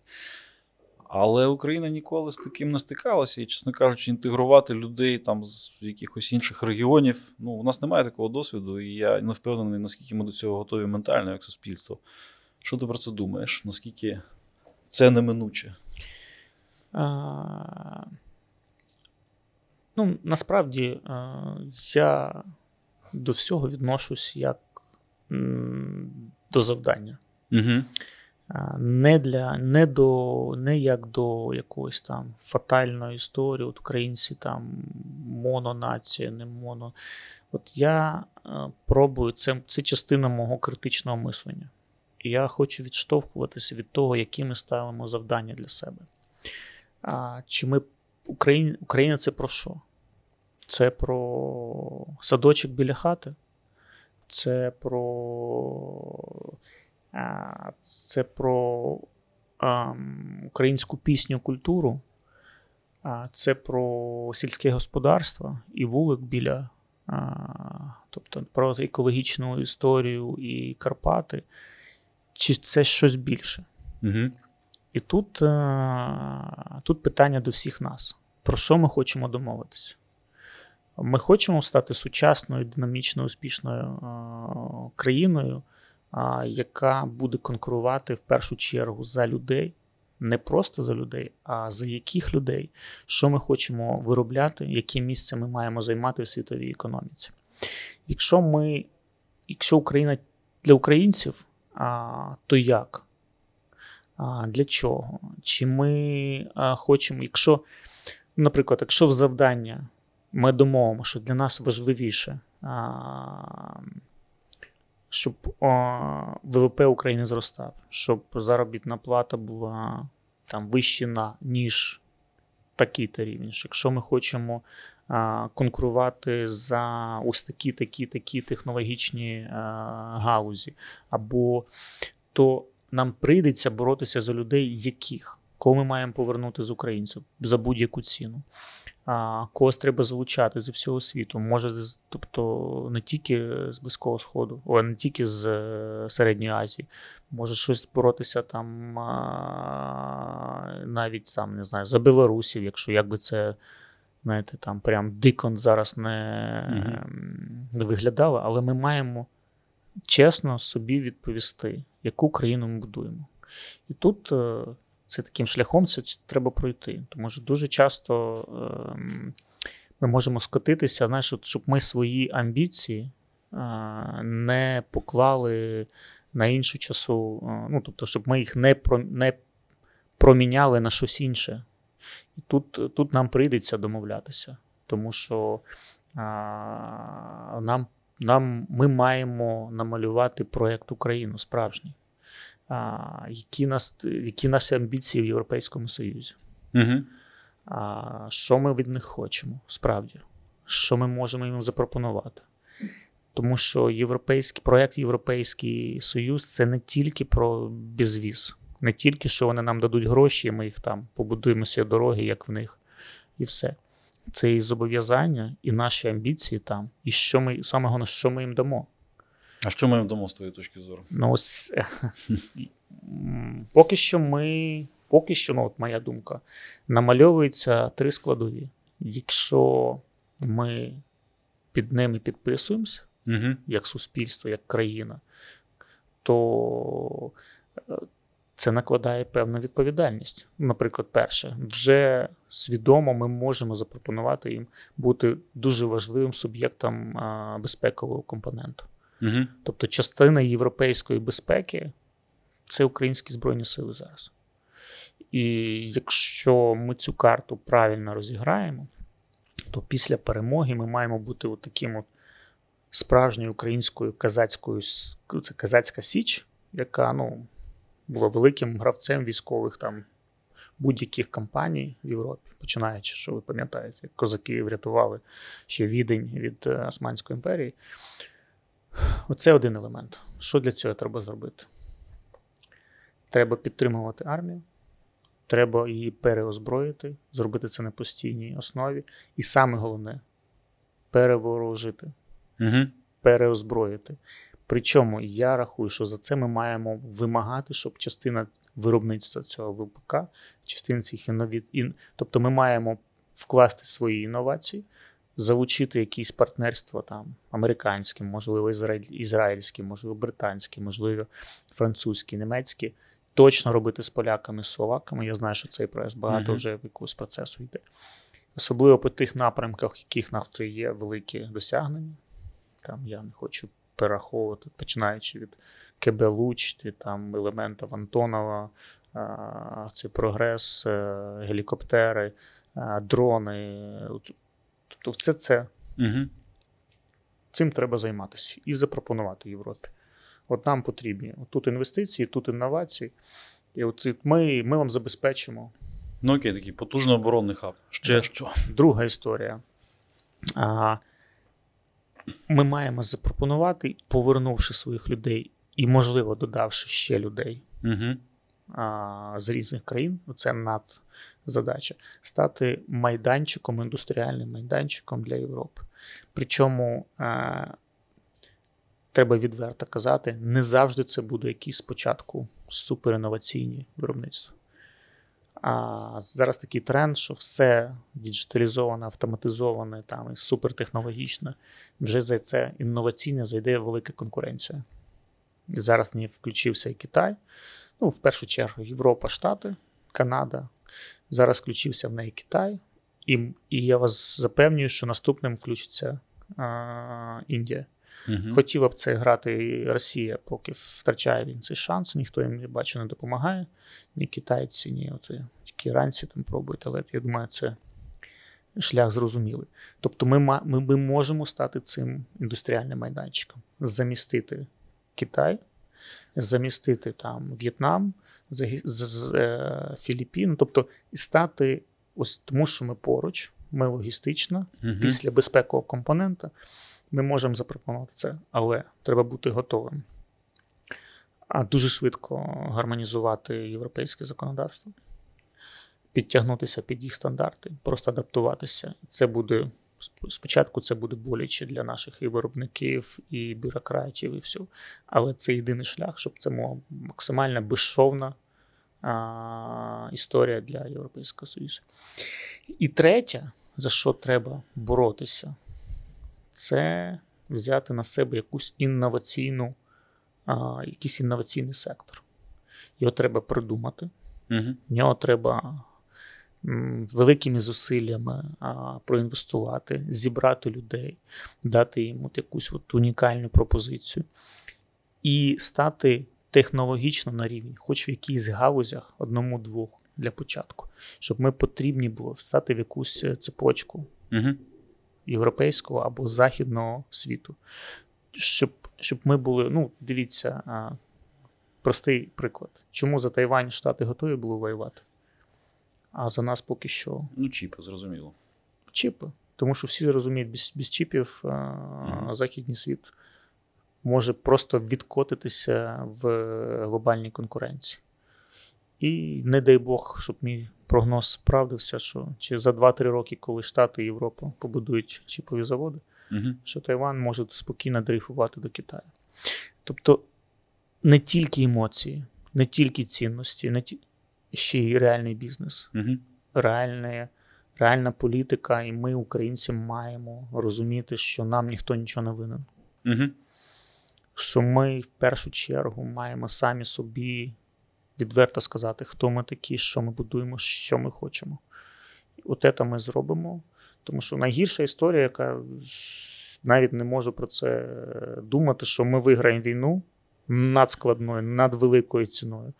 Але Україна ніколи з таким не стикалася, і, чесно кажучи, інтегрувати людей там з якихось інших регіонів. Ну, у нас немає такого досвіду, і я не впевнений, наскільки ми до цього готові ментально, як суспільство. Що ти про це думаєш? Наскільки це неминуче? Ну, насправді я до всього відношусь як до завдання. Угу. Не для не до не як до якоїсь там фатальної історії, от українці там мононація, не моно. От я пробую це, це частина мого критичного мислення. І я хочу відштовхуватися від того, які ми ставимо завдання для себе. А, Чи ми Україна, Україна це про що? Це про садочок біля хати, це про, а, це про а, українську пісню, культуру, а, це про сільське господарство і вулик біля, а, тобто про екологічну історію і Карпати, чи це щось більше? Угу. І тут, е, тут питання до всіх нас: про що ми хочемо домовитися? Ми хочемо стати сучасною, динамічно успішною е, країною, яка буде конкурувати в першу чергу за людей, не просто за людей, а за яких людей, що ми хочемо виробляти, яке місце ми маємо займати в світовій економіці. Якщо ми, якщо Україна для українців, а, то як? Для чого? Чи ми хочемо, якщо, наприклад, якщо в завдання ми домовимо, що для нас важливіше, щоб ВВП України зростав, щоб заробітна плата була там вища, ніж такий-то рівень. Що Якщо ми хочемо конкурувати за ось такі, такі, такі технологічні галузі, або то нам прийдеться боротися за людей, яких кого ми маємо повернути з українців за будь-яку ціну. А когось треба залучати з всього світу. Може, тобто не тільки з Близького Сходу, о, не тільки з е, Середньої Азії. Може щось боротися там навіть там, не знаю, за білорусів, якщо якби це. Знаєте, там прям дико зараз не, Мгм. не виглядало, але ми маємо чесно собі відповісти, яку країну ми будуємо. І тут е, це таким шляхом це треба пройти. Тому що дуже часто ем, ми можемо скотитися, знаєш, от, щоб ми свої амбіції е, не поклали на іншу часу, е, ну, тобто, щоб ми їх не, не проміняли на щось інше. І тут, тут нам прийдеться домовлятися, тому що а, нам нам ми маємо намалювати проєкт Україну справжній. А, які, нас, які наші амбіції в Європейському Союзі? Угу. А, що ми від них хочемо справді? Що ми можемо їм запропонувати? Тому що європейський проєкт Європейський Союз це не тільки про безвіз, не тільки що вони нам дадуть гроші, і ми їх там побудуємо всі дороги, як в них, і все. Це і зобов'язання, і наші амбіції там, і що ми саме головне, що ми їм дамо. А що ми їм дамо з твоєї точки зору? Ну, ось, поки що ми, поки що, ну, от моя думка, намальовується три складові. Якщо ми під ними підписуємося, Угу. як суспільство, як країна, то е, це накладає певну відповідальність. Наприклад, перше, вже свідомо ми можемо запропонувати їм бути дуже важливим суб'єктом безпекового компоненту. Угу. Тобто, частина європейської безпеки це українські збройні сили зараз. І якщо ми цю карту правильно розіграємо, то після перемоги ми маємо бути от таким от справжньою українською казацькою це казацька Січ, яка ну, була великим гравцем військових там будь-яких кампаній в Європі, починаючи, що ви пам'ятаєте, як козаки врятували ще відень від е, Османської імперії. Оце один елемент. Що для цього треба зробити? Треба підтримувати армію, треба її переозброїти, зробити це на постійній основі. І саме головне переворожити, Угу. переозброїти. Причому я рахую, що за це ми маємо вимагати, щоб частина виробництва цього ВПК, частина цих іннові... ін... тобто ми маємо вкласти свої інновації, залучити якісь партнерства там американські, можливо, ізраїль... ізраїльські, можливо, британські, можливо, французькі, німецькі. Точно робити з поляками, з словаками. Я знаю, що цей проект багато Мгм. вже в якогось процесу йде. Особливо по тих напрямках, в яких нас вже є великі досягнення. Там я не хочу перераховувати, починаючи від КБ Луч, від там елементів Антонова, а, цей прогрес, е, гелікоптери, дрони. Тобто, все це Угу. цим треба займатися і запропонувати Європі. От нам потрібні от тут інвестиції, тут інновації. І от ми, ми вам забезпечимо. Ну окей, такий потужний оборонний хаб. Ще що? Друга історія. А, ми маємо запропонувати, повернувши своїх людей і, можливо, додавши ще людей Угу. а, з різних країн, це надзадача, стати майданчиком, індустріальним майданчиком для Європи. Причому а, треба відверто казати, не завжди це буде якісь спочатку суперінноваційні виробництва. А зараз такий тренд, що все діджиталізоване, автоматизоване там і супертехнологічне. Вже за це інноваційне зайде велика конкуренція. І зараз в ній включився і Китай. Ну, в першу чергу, Європа, Штати, Канада. Зараз включився в неї Китай. І, і я вас запевнюю, що наступним включиться а, Індія. Угу. Хотіла б це грати і Росія, поки втрачає він цей шанс, ніхто їм, я бачу, не допомагає. Ні китайці, ні от, тільки іранці там пробують, але я думаю, це шлях зрозумілий. Тобто ми, ми, ми можемо стати цим індустріальним майданчиком, замістити Китай, замістити там В'єтнам, е, Філіппін, тобто і стати ось тому, що ми поруч, ми логістично, Угу. після безпекового компонента ми можемо запропонувати це, але треба бути готовим. А дуже швидко гармонізувати європейське законодавство, підтягнутися під їх стандарти, просто адаптуватися. Це буде спочатку це буде боляче для наших і виробників, і бюрократів, і все. Але це єдиний шлях, щоб це була максимально безшовна а, історія для Європейського Союзу. І третє, за що треба боротися, це взяти на себе якусь інноваційну, а, якийсь інноваційний сектор. Його треба придумати, Угу. в нього треба м, великими зусиллями а, проінвестувати, зібрати людей, дати їм от якусь от унікальну пропозицію і стати технологічно на рівні, хоч в якихось галузях, одному-двох для початку, щоб ми потрібні було встати в якусь е, цепочку Угу. Європейського або західного світу. Щоб, щоб ми були, ну, дивіться, а, простий приклад. Чому за Тайвань Штати готові були воювати? А за нас поки що Ну, чіпи, зрозуміло. чіпи. Тому що всі розуміють, без, без чіпів а, Мгм. західний світ може просто відкотитися в глобальній конкуренції. І не дай Бог, щоб мій прогноз справдився, що чи за 2-3 роки, коли Штати і Європа побудують чіпові заводи, Угу. що Тайван може спокійно дрейфувати до Китаю. Тобто не тільки емоції, не тільки цінності, не ті... ще й реальний бізнес, Угу. реальна, реальна політика, і ми, українці, маємо розуміти, що нам ніхто нічого не винен. Угу. Що ми в першу чергу маємо самі собі відверто сказати, хто ми такі, що ми будуємо, що ми хочемо. От це ми зробимо. Тому що найгірша історія, яка навіть не можу про це думати, що ми виграємо війну надскладною, надвеликою ціною,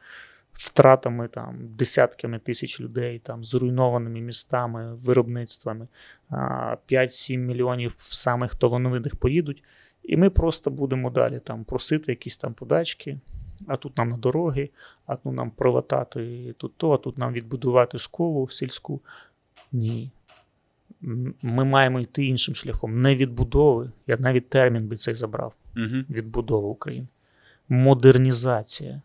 втратами там, десятками тисяч людей, там, зруйнованими містами, виробництвами, 5-7 мільйонів самих талановитих поїдуть, і ми просто будемо далі там просити якісь там подачки. А тут нам на дороги, а тут нам пролатати тут то, а тут нам відбудувати школу сільську. Ні. Ми маємо йти іншим шляхом. Не відбудови. Я навіть термін би цей забрав. Угу. Відбудова України. Модернізація.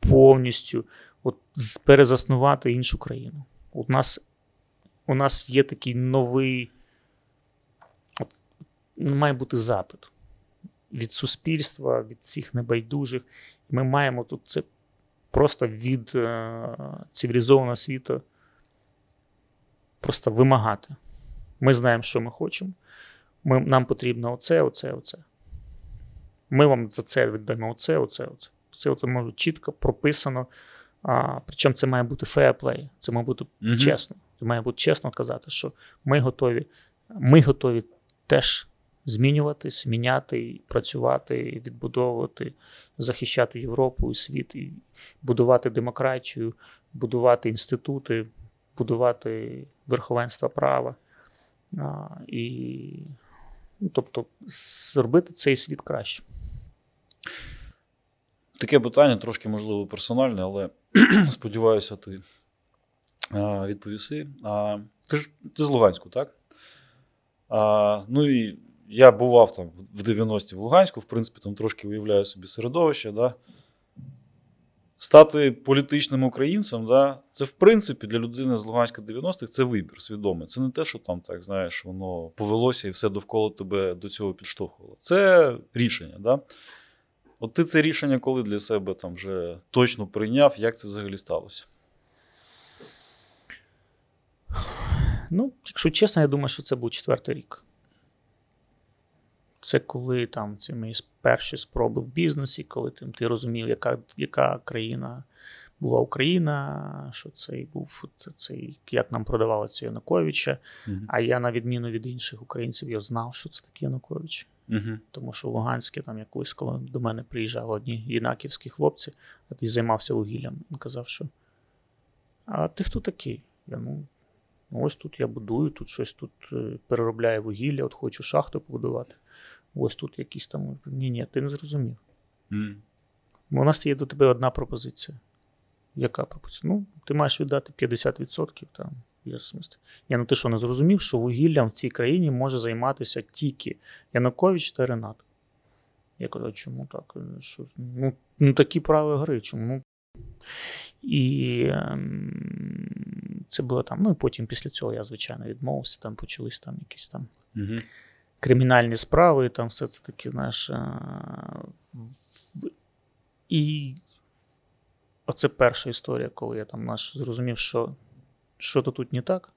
Повністю от, перезаснувати іншу країну. У нас, у нас є такий новий. От, має бути запит від суспільства, від всіх небайдужих. Ми маємо тут це просто від е, цивілізованого світу просто вимагати. Ми знаємо, що ми хочемо. Ми, нам потрібно оце, оце, оце. Ми вам за це віддаємо оце, оце, оце. Це от може чітко прописано. А, причому це має бути fair play, це має бути Мгм. чесно. Це має бути чесно казати, що ми готові, ми готові теж змінюватись, міняти, працювати, відбудовувати, захищати Європу і світ, і будувати демократію, будувати інститути, будувати верховенство права. А, і, ну, тобто, зробити цей світ краще. Таке питання трошки, можливо, персональне, але сподіваюся, ти відповіси. А, ти ж ти з Луганську, так? А, ну і я бував там в 90-ті в Луганську, в принципі, там трошки уявляю собі середовище. Да? Стати політичним українцем, да, це в принципі для людини з Луганська 90-х це вибір свідомий. Це не те, що там, так знаєш, воно повелося і все довкола тебе до цього підштовхувало. Це рішення. Да? От ти це рішення коли для себе там вже точно прийняв, як це взагалі сталося? Ну, якщо чесно, я думаю, що це був четвертий рік. Це коли там ці мої перші спроби в бізнесі, коли ти, ти розумів, яка, яка країна була Україна, що цей був цей, як нам продавали це Януковича. Угу. А я, на відміну від інших українців, я знав, що це таке Янукович. Угу. Тому що в Луганське, там я колись, коли до мене приїжджали одні юнаківські хлопці, який займався вугіллям, він казав, що а ти хто такий? Я ну, ось тут я будую, тут щось тут е, переробляю вугілля, от хочу шахту побудувати. Ось тут якісь там. Ні, ні, ти не зрозумів. Угу. У нас є до тебе одна пропозиція. Яка пропозиція? Ну, ти маєш віддати 50% там. Ні, ну ти що не зрозумів, що вугіллям в цій країні може займатися тільки Янукович та Ренат. Я кажу, чому так? Що, ну, ну такі правила гри. Чому? Ну, І ем, це було там. Ну і потім після цього я, звичайно, відмовився, там почались там якісь там Угу. Кримінальні справи, там все це таке, знаєш. І оце перша історія, коли я там наш зрозумів, що що-то тут не так.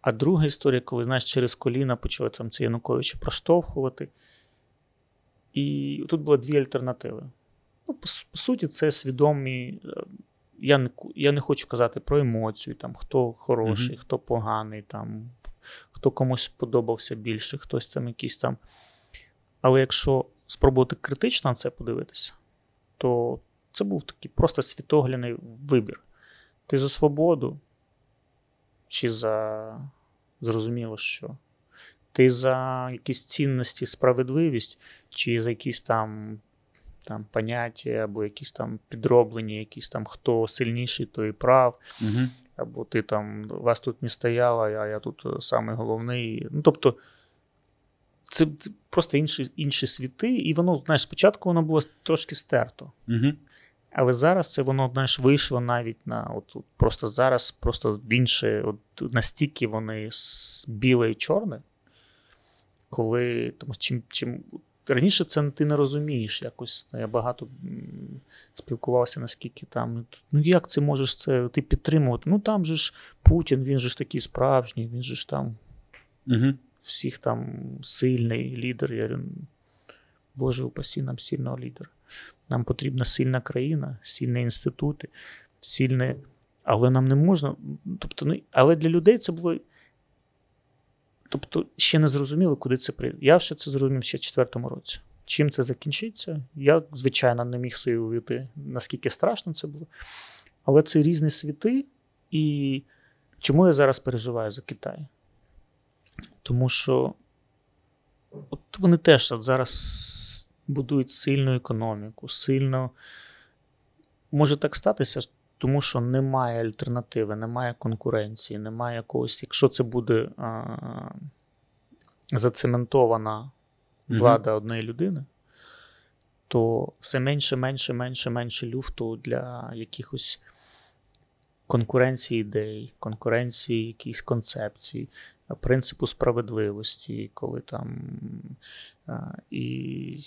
А друга історія, коли, знаєш, через коліна почали там це Януковича проштовхувати. І тут було дві альтернативи. Ну, по, по суті, це свідомі. е, Я не, я не хочу казати про емоцію, там, хто хороший, Мгм. хто поганий, там, хто комусь подобався більше, хтось там якийсь там. Але якщо спробувати критично на це подивитися, то це був такий просто світогляний вибір. Ти за свободу, чи за зрозуміло що? Ти за якісь цінності, справедливість, чи за якісь там, там поняття, або якісь там підроблені, якісь там хто сильніший, той прав, Угу. Або ти там вас тут не стояло, а я тут е, самий головний. Ну, тобто, це, це просто інші, інші світи, і воно, знаєш, спочатку воно було трошки стерто. Угу. Але зараз це воно знаєш, вийшло навіть на от, от просто зараз, просто інше, от настільки вони біле і чорне, коли тому чим, чим раніше це ти не розумієш якось. Я багато спілкувався, наскільки там. Ну як це можеш це ти підтримувати? Ну там же ж Путін, він же ж такий справжній, він же ж там Угу. всіх там сильний лідер. Я говорю, Боже, упасі нам сильного лідера. Нам потрібна сильна країна, сильні інститути, сильне. Але нам не можна. Тобто, ну, але для людей це було. Тобто, ще не зрозуміло, куди це прийде. Я ще це зрозумів ще в четвертому році. Чим це закінчиться? Я, звичайно, не міг собі уявити, наскільки страшно це було. Але це різні світи. І чому я зараз переживаю за Китай? Тому що от вони теж от зараз будують сильну економіку, сильно. Може так статися, тому що немає альтернативи, немає конкуренції, немає якогось. Якщо це буде а, зацементована влада однієї людини, то все менше, менше, менше, менше люфту для якихось конкуренції ідей, конкуренції якихось концепцій, принципу справедливості, коли там. а, І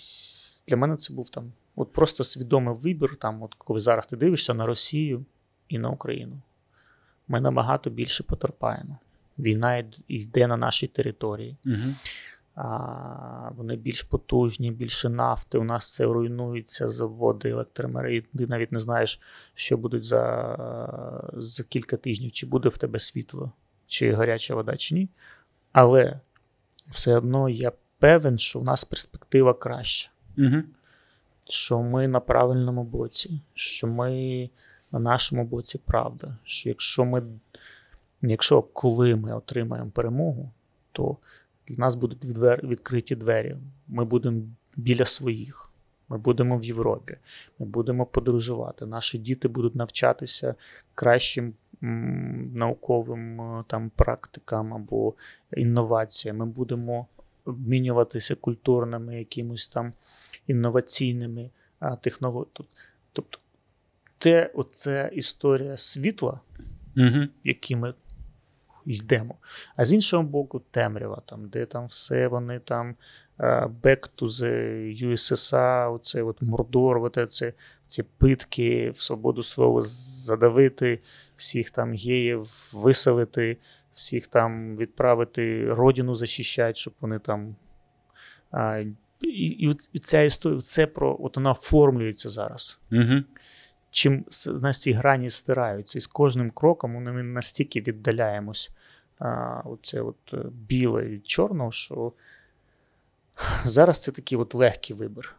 для мене це був там от просто свідомий вибір, там, от коли зараз ти дивишся на Росію і на Україну. Ми набагато більше потерпаємо. Війна йде на нашій території. Угу. А, вони більш потужні, більше нафти. У нас це руйнуються заводи, електромери. Ти навіть не знаєш, що будуть за, за кілька тижнів, чи буде в тебе світло, чи гаряча вода, чи ні. Але все одно я певен, що в нас перспектива краща, Угу. що ми на правильному боці, що ми на нашому боці правда. Що якщо ми, якщо коли ми отримаємо перемогу, то для нас будуть відвер- відкриті двері. Ми будемо біля своїх. Ми будемо в Європі, ми будемо подорожувати. Наші діти будуть навчатися кращим науковим е, там практикам або інноваціям. Ми будемо обмінюватися культурними якимось там інноваційними технологіями. Тобто, те, оце історія світла, Угу. в якій ми йдемо. А з іншого боку, темрява, там, де там все вони там back to the USSR, оце от Мордор, от це, ці питки, в свободу слова задавити, всіх там геїв виселити, всіх там відправити родину захищати, щоб вони там. І, і, і ця історія, це про от вона оформлюється зараз Угу. чим знаєш, ці грані стираються, і з кожним кроком ми настільки віддаляємось а, оце от е, біле від чорного, що зараз це такий от легкий вибір.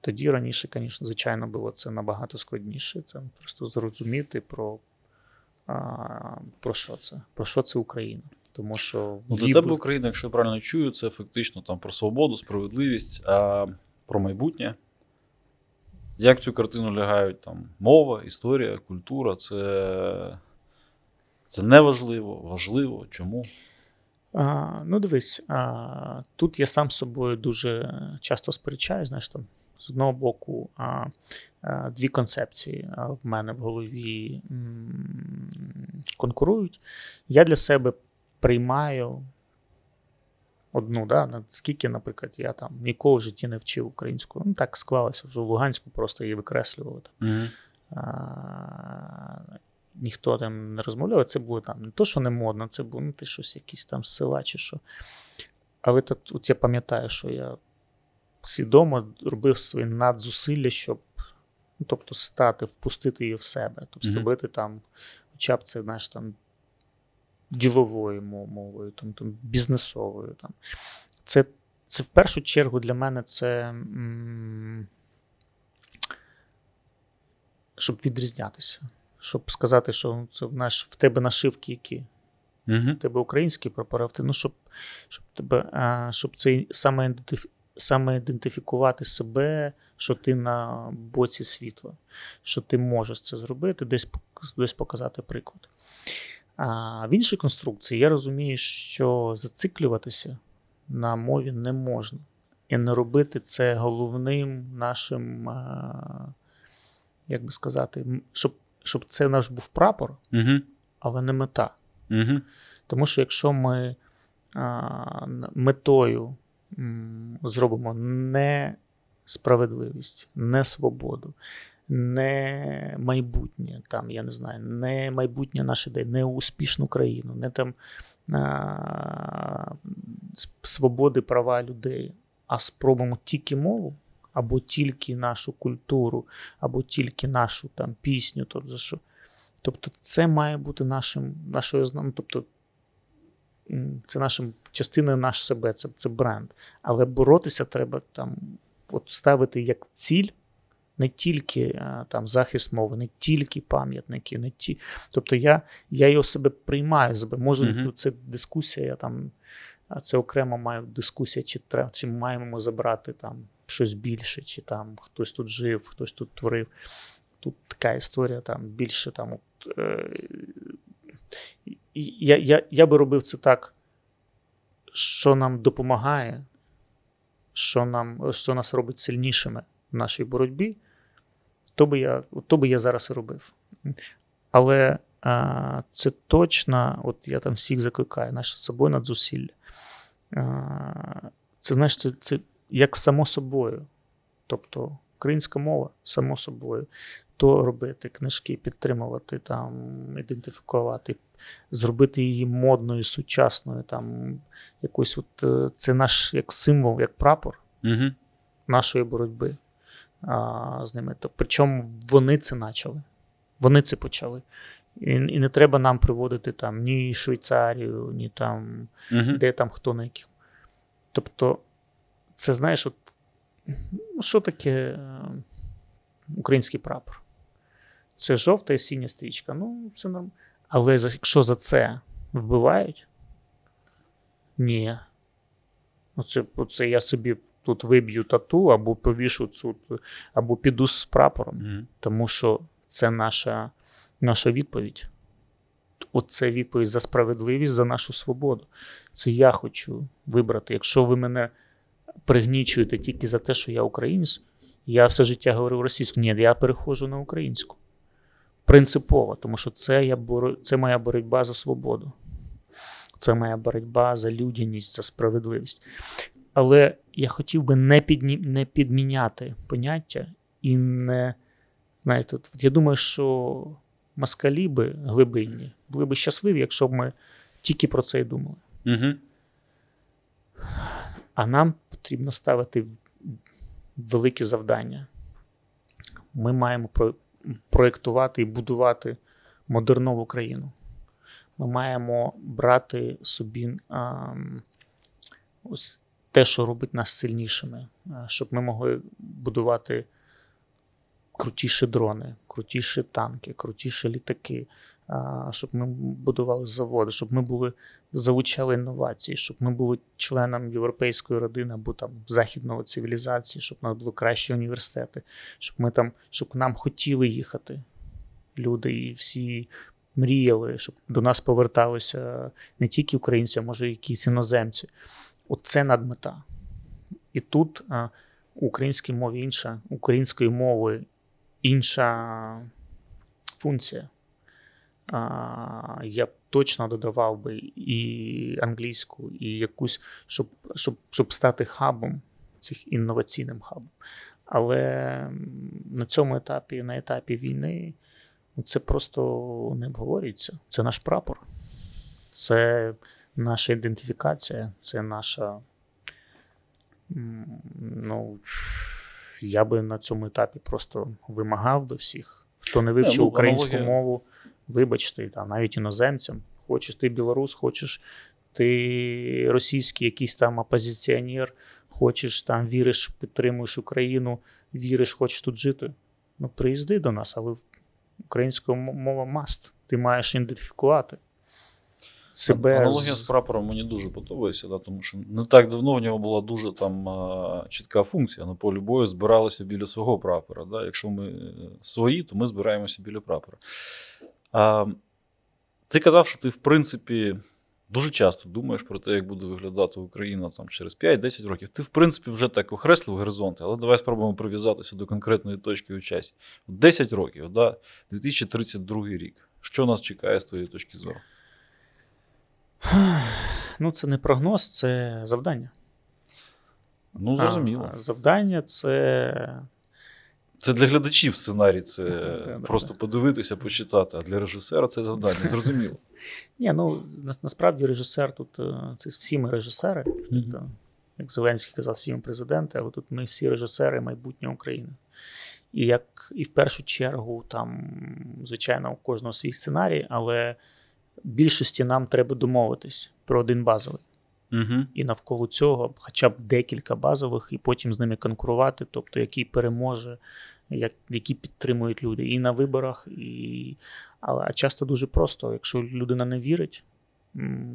Тоді раніше, звісно, звичайно, було це набагато складніше. Це просто зрозуміти про, а, про що це, про що це Україна. Тому що Ну, для тебе Україна, якщо я правильно чую, це фактично там про свободу, справедливість, а про майбутнє. Як цю картину лягають там мова, історія, культура, це, це не важливо, важливо. Чому? А, ну, дивись, а, тут я сам з собою дуже часто сперечаюсь. Знаєш, там, з одного боку, а, а, дві концепції а, в мене в голові м, конкурують. Я для себе приймаю одну, да, наскільки, наприклад, я там ніколи в житті не вчив українську. Ну, так склалося вже в Луганську, просто її викреслювали. Там Угу. а, ніхто там не розмовляв. Це було там не то, що не модно, це було ну, ти щось якісь там з села чи що. Але тут, от я пам'ятаю, що я свідомо робив свої надзусилля, щоб ну, тобто стати, впустити її в себе, тобто зробити там, хоча б це, знаєш, там діловою мовою, там, там, бізнесовою. Там. Це, це в першу чергу для мене це. м, щоб відрізнятися. Щоб сказати, що це знаєш, в тебе нашивки які. Угу. В тебе український прапор, а в тебе, ну, щоб, щоб, тебе, а, щоб це саме, саме ідентифікувати себе, що ти на боці світла, що ти можеш це зробити, десь, десь показати приклад. А в іншій конструкції я розумію, що зациклюватися на мові не можна. І не робити це головним нашим, як би сказати, щоб, щоб це наш був прапор, Угу. але не мета. Угу. Тому що якщо ми а, метою м, зробимо не справедливість, не майбутнє, там, я не знаю, не майбутнє наших ідей, не успішну країну, не там а, свободи, права людей, а спробуємо тільки мову, або тільки нашу культуру, або тільки нашу там пісню, тобто що. Тобто, це має бути нашим, нашою ну, тобто, це нашим частиною наш себе, це, це бренд. Але боротися треба там, от ставити як ціль не тільки там захист мови, не тільки пам'ятники, не ті. Тобто я, я його себе приймаю себе. Може, Мгм. це дискусія, я там, це окремо маю дискусія, чи треба, чи маємо ми забрати там щось більше, чи там хтось тут жив, хтось тут творив. Тут така історія, там більше там. От, е, я, я, я би робив це так, що нам допомагає, що, нам, що нас робить сильнішими в нашій боротьбі, то би я, то би я зараз і робив. Але а, це точно, от я там всіх закликаю, наше собою надзусилля. Це знаєш, це, це як само собою. Тобто українська мова, само собою, то робити книжки, підтримувати, там, ідентифікувати, зробити її модною, сучасною, там, якось от, е, це наш як символ, як прапор Угу. нашої боротьби а, з ними. То, причому вони це почали. Вони це почали. І, і не треба нам приводити там ні Швейцарію, ні там, Угу. де там хто на яких. Тобто, це знаєш, от, ну, що таке е, український прапор? Це жовта і синя стрічка. Ну, це норм. Але за- якщо за це вбивають, ні. Оце, оце я собі тут виб'ю тату, або повішу цю, або піду з прапором. Мгм. Тому що це наша, наша відповідь. Оце відповідь за справедливість, за нашу свободу. Це я хочу вибрати. Якщо ви мене пригнічуєте тільки за те, що я українець, я все життя говорив російською. Ні, я переходжу на українську. Принципово, тому що це, я боро... це моя боротьба за свободу. Це моя боротьба за людяність, за справедливість. Але я хотів би не, підні... не підміняти поняття і не. Знаєте, от я думаю, що москалі би глибинні були б щасливі, якщо б ми тільки про це й думали. Мгм. А нам потрібно ставити великі завдання. Ми маємо про- проєктувати і будувати модернову країну. Ми маємо брати собі ам, ось те, що робить нас сильнішими, щоб ми могли будувати крутіші дрони, крутіші танки, крутіші літаки, щоб ми будували заводи, щоб ми були залучали інновації, щоб ми були членом європейської родини або там західної цивілізації, щоб нас були кращі університети, щоб ми там, щоб нам хотіли їхати люди і всі мріяли, щоб до нас поверталися не тільки українці, а може, якісь іноземці. Оце надмета. І тут а, у українській мові інша, української мови інша функція. Я б точно додавав би і англійську, і якусь, щоб, щоб, щоб стати хабом, цих інноваційним хабом. Але на цьому етапі, на етапі війни, ну, це просто не обговорюється. Це наш прапор, це наша ідентифікація, це наша. Ну, я би на цьому етапі просто вимагав би всіх, хто не вивчив ну, українську аналогія- мову, вибачте, там, навіть іноземцям. Хочеш ти білорус, хочеш ти російський якийсь там опозиціонер, хочеш там віриш, підтримуєш Україну, віриш, хочеш тут жити. Ну, приїзди до нас, але українська мова маст. Ти маєш ідентифікувати себе. Аналогія з- прапором мені дуже подобається, да, тому що не так давно в нього була дуже там чітка функція. На полі бою збиралися біля свого прапора. Да. Якщо ми е, свої, то ми збираємося біля прапора. А, ти казав, що ти, в принципі, дуже часто думаєш про те, як буде виглядати Україна там, через 5-10 років. Ти, в принципі, вже так окреслив горизонти, але давай спробуємо прив'язатися до конкретної точки у часі. 10 років, да, 2032 рік. Що нас чекає з твоєї точки зору? Ну, це не прогноз, це завдання. Ну, зрозуміло. А, завдання це Це для глядачів сценарій, це Да, просто да. подивитися, почитати, а для режисера це завдання, зрозуміло. Ні, ну на, насправді режисер тут е, це всі ми режисери. Та, як Зеленський казав, всі ми президенти, але тут ми всі режисери майбутнього України. І як і в першу чергу, там, звичайно, у кожного свій сценарій, але більшості нам треба домовитись про один базовий. Угу. І навколо цього хоча б декілька базових, і потім з ними конкурувати, тобто який переможе, як, які підтримують люди і на виборах, і... але а часто дуже просто, якщо людина не вірить,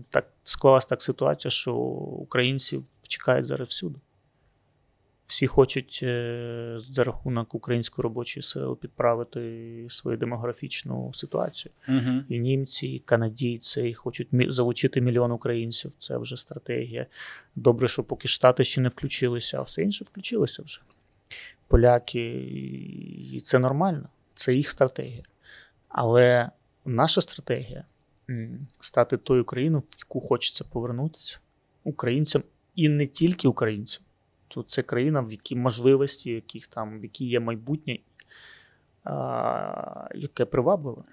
так склалась так ситуація, що українців чекають зараз всюди. Всі хочуть е, за рахунок української робочої сили підправити свою демографічну ситуацію. Угу. І німці, і канадійці і хочуть залучити мільйон українців. Це вже стратегія. Добре, що поки Штати ще не включилися, а все інше включилося вже. Поляки, і це нормально, це їх стратегія. Але наша стратегія стати тою країною, в яку хочеться повернутися українцям, і не тільки українцям. То це країна, в якій можливості, яких там, в якій є майбутнє, а, яке привабливе.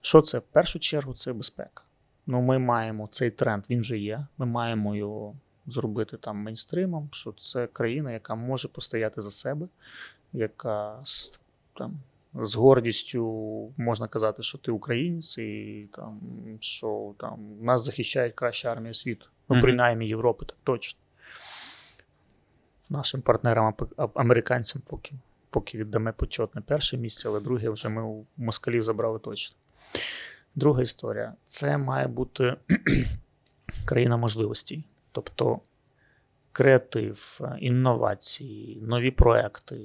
Що це? В першу чергу це безпека. Ну, ми маємо цей тренд, він вже є. Ми маємо його зробити там мейнстримом, що це країна, яка може постояти за себе, яка там, з гордістю можна казати, що ти українець, і там, що там, нас захищає краща армія світу. Ну, принаймні Європи, так точно. Нашим партнерам, американцям, поки, поки віддамо почетне перше місце, але друге вже ми у москалів забрали точно. Друга історія це має бути країна можливостей. Тобто креатив, інновації, нові проекти,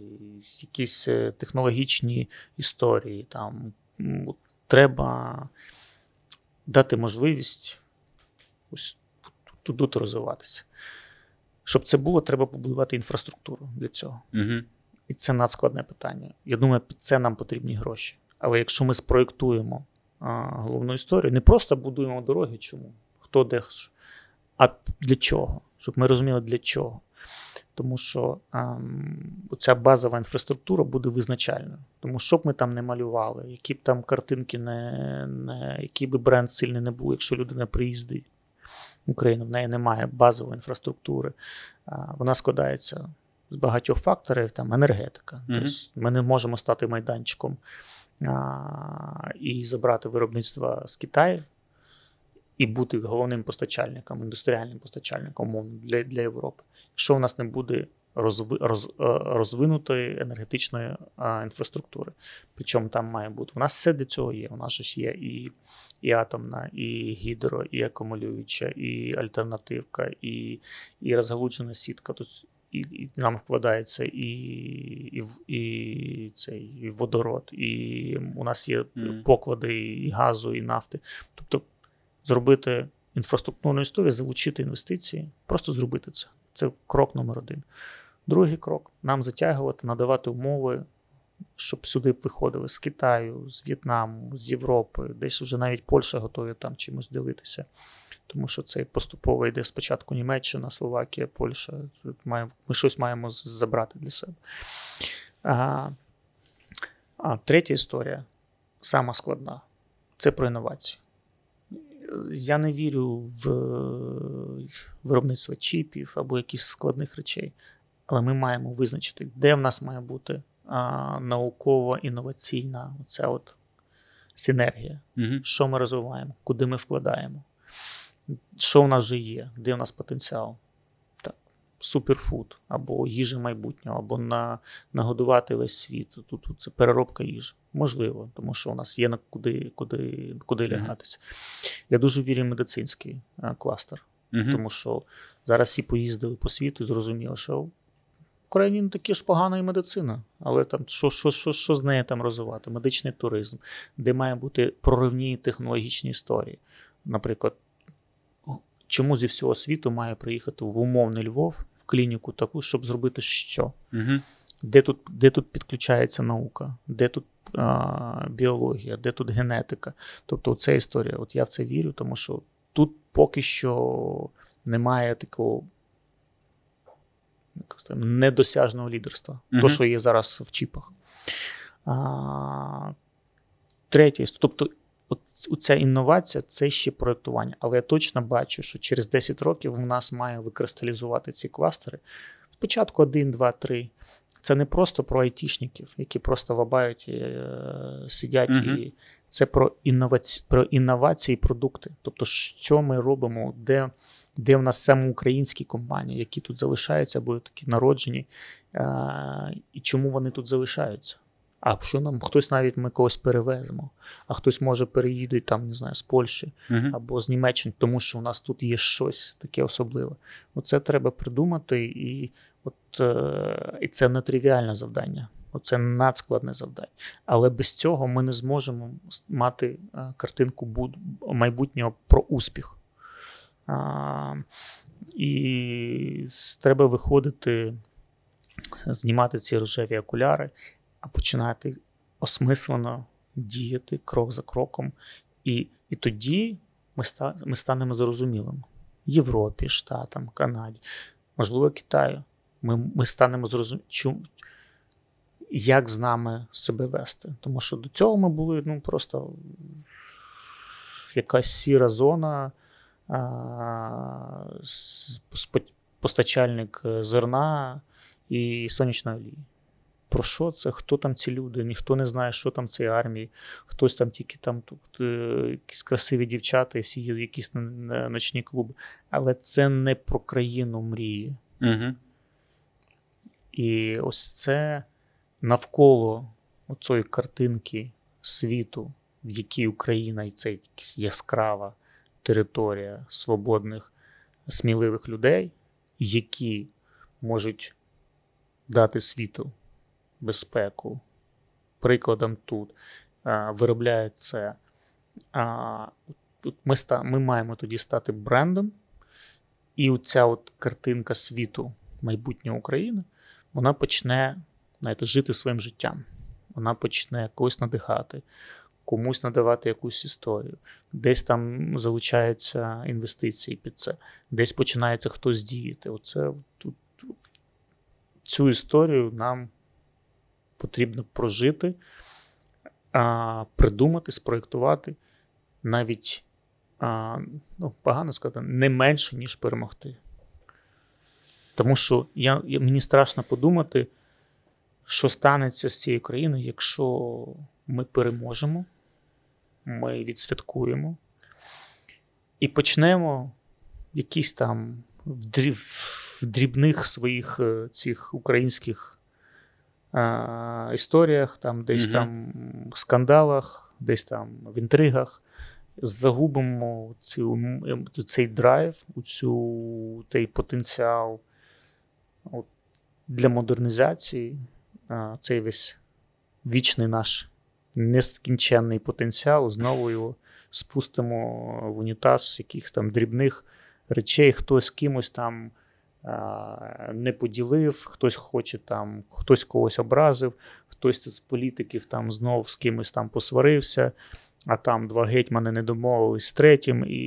якісь е, технологічні історії. Там треба дати можливість ось тут розвиватися. Щоб це було, треба побудувати інфраструктуру для цього. Угу. І це надскладне питання. Я думаю, під це нам потрібні гроші. Але якщо ми спроєктуємо а, головну історію, не просто будуємо дороги, чому? Хто де, а для чого? Щоб ми розуміли, для чого. Тому що ем, ця базова інфраструктура буде визначальною. Тому що б ми там не малювали, які б там картинки не, не який би бренд сильний не був, якщо людина приїздить Україну, в неї немає базової інфраструктури. Вона складається з багатьох факторів, там енергетика. Тобто ми не можемо стати майданчиком а, і забрати виробництво з Китаю і бути головним постачальником, індустріальним постачальником умовно, для, для Європи. Якщо в нас не буде розвинутої енергетичної інфраструктури, причому там має бути. У нас все для цього є. У нас ж є і, і атомна, і гідро, і акумулююча, і альтернативка, і, і розгалуджена сітка. Тобто і, і нам вкладається і, і, і, цей, і водород, і у нас є Мгм. поклади і газу, і нафти. Тобто зробити інфраструктурну історію, залучити інвестиції, просто зробити це. Це крок номер один. Другий крок нам затягувати, надавати умови, щоб сюди виходили з Китаю, з В'єтнаму, з Європи, десь вже навіть Польща готові там чимось ділитися. Тому що це поступово йде спочатку Німеччина, Словакія, Польща. Ми щось маємо забрати для себе. А, а третя історія, сама складна, це про інновації. Я не вірю в виробництво чіпів або якихось складних речей, але ми маємо визначити, де в нас має бути науково-інноваційна оця от синергія Угу. що ми розвиваємо, куди ми вкладаємо, що в нас вже є, де в нас потенціал. Суперфуд, або їжа майбутнього, або на, нагодувати весь світ. Тут, тут це переробка їжі. Можливо, тому що у нас є на куди, куди, куди Мгм. лягатися. Я дуже вірю в медицинський а, кластер, Угу. тому що зараз всі поїздили по світу і зрозуміли, що в Україні не такі ж погана і медицина, але там що, що, що, що з нею там розвивати? Медичний туризм, де має бути проривні технологічні історії. Наприклад, чому зі всього світу має приїхати в умовний Львов, в клініку таку, щоб зробити що? Угу. Де тут, де тут підключається наука, де тут а, біологія, де тут генетика. Тобто, ця історія, от я в це вірю, тому що тут поки що немає такого як сказати, недосяжного лідерства, Мгм. то, що є зараз в чіпах. А, третє, тобто, от ця інновація це ще проєктування. Але я точно бачу, що через 10 років у нас має викристалізувати ці кластери. Спочатку 1, 2, 3. Це не просто про айтішників, які просто лабають, е, сидять Мгм. і це про інновації, про інновації продукти. Тобто, що ми робимо, де, де в нас саме українські компанії, які тут залишаються, або такі народжені, е, і чому вони тут залишаються. А що нам хтось навіть ми когось перевеземо, а хтось може переїде там, не знаю, з Польщі Угу. або з Німеччини, тому що у нас тут є щось таке особливе. Оце треба придумати, і, от, е, і це не тривіальне завдання. Оце надскладне завдання. Але без цього ми не зможемо мати е, картинку буд- майбутнього про успіх. А, і треба виходити, знімати ці рожеві окуляри, а починати осмислено діяти крок за кроком. І, і тоді ми, ста, ми станемо зрозумілими. Європі, Штатам, Канаді, можливо, Китаю. Ми, ми станемо зрозумілими, як з нами себе вести. Тому що до цього ми були ну, просто якась сіра зона, а, постачальник е, зерна і сонячної олії. Про що це? Хто там ці люди? Ніхто не знає, що там цій армії. Хтось там тільки там тут е, якісь красиві дівчата, і всі якісь н- н- ночні клуби. Але це не про країну мрії. Угу. І ось це навколо цієї картинки світу, в якій Україна і це якась яскрава територія свободних, сміливих людей, які можуть дати світу безпеку. Прикладом тут виробляють це. Ми, ми маємо тоді стати брендом, і оця от картинка світу майбутнього України, вона почне знаєте, жити своїм життям. Вона почне когось надихати, комусь надавати якусь історію. Десь там залучаються інвестиції під це, десь починається хтось діяти. Оце тут цю історію нам потрібно прожити, а, придумати, спроєктувати навіть а, ну, погано сказати, не менше, ніж перемогти. Тому що я, мені страшно подумати, що станеться з цією країною, якщо ми переможемо, ми відсвяткуємо і почнемо якісь там в дрібних своїх е, цих українських історіях, там, десь Мгм. там скандалах, десь там в інтригах. Загубимо цю, цей драйв, цю, цей потенціал от, для модернізації, а, цей весь вічний наш нескінченний потенціал, знову його спустимо в унітаз якихось там дрібних речей, хтось кимось там не поділив, хтось хоче там, хтось когось образив, хтось з політиків там знов з кимось там посварився. А там два гетьмани не домовились з третім, і,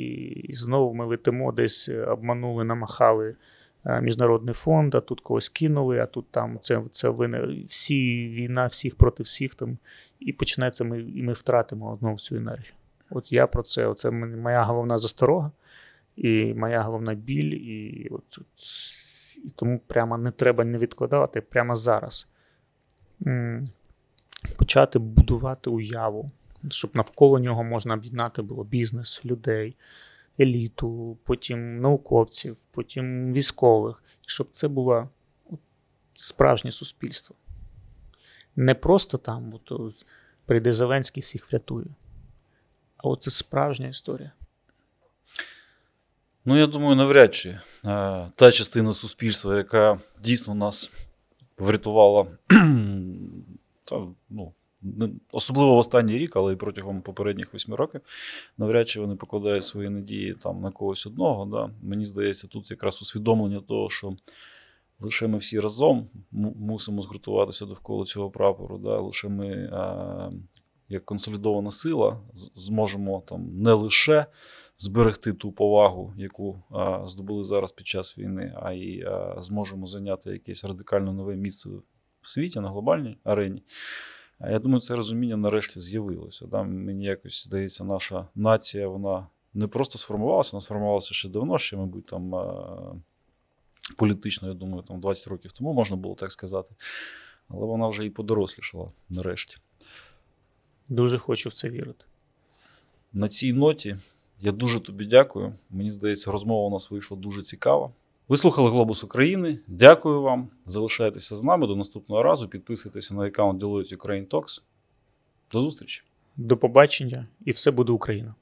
і знову ми летимо, десь е, обманули, намахали е, міжнародний фонд, а тут когось кинули, а тут там це, це вини, всі війна всіх проти всіх там, і почнеться ми, і ми втратимо знову цю енергію. От я про це, оце м- моя головна засторога, і моя головна біль, і, от, і тому прямо не треба не відкладати, прямо зараз. Почати будувати уяву щоб навколо нього можна об'єднати було бізнес, людей, еліту, потім науковців, потім військових, щоб це було справжнє суспільство. Не просто там, от, прийде Зеленський всіх врятує. А от це справжня історія. Ну, я думаю, навряд чи е, та частина суспільства, яка дійсно нас врятувала, та, ну, особливо в останній рік, але і протягом попередніх восьми років, навряд чи вони покладають свої надії там на когось одного. Да. Мені здається, тут якраз усвідомлення того, що лише ми всі разом мусимо згуртуватися довкола цього прапору. Да. Лише ми, е, як консолідована сила, зможемо там не лише зберегти ту повагу, яку а, здобули зараз під час війни, а й а, зможемо зайняти якесь радикально нове місце в світі на глобальній арені. А я думаю, це розуміння нарешті з'явилося. Да? Мені якось здається, наша нація вона не просто сформувалася, вона сформувалася ще давно, ще, мабуть, там а, політично, я думаю, там 20 років тому можна було так сказати. Але вона вже і подорослішала нарешті. Дуже хочу в це вірити. На цій ноті я дуже тобі дякую. Мені здається, розмова у нас вийшла дуже цікава. Ви слухали Глобус України. Дякую вам. Залишайтеся з нами до наступного разу. Підписуйтеся на аккаунт Deloitte Ukraine Talks. До зустрічі! До побачення, і все буде Україна.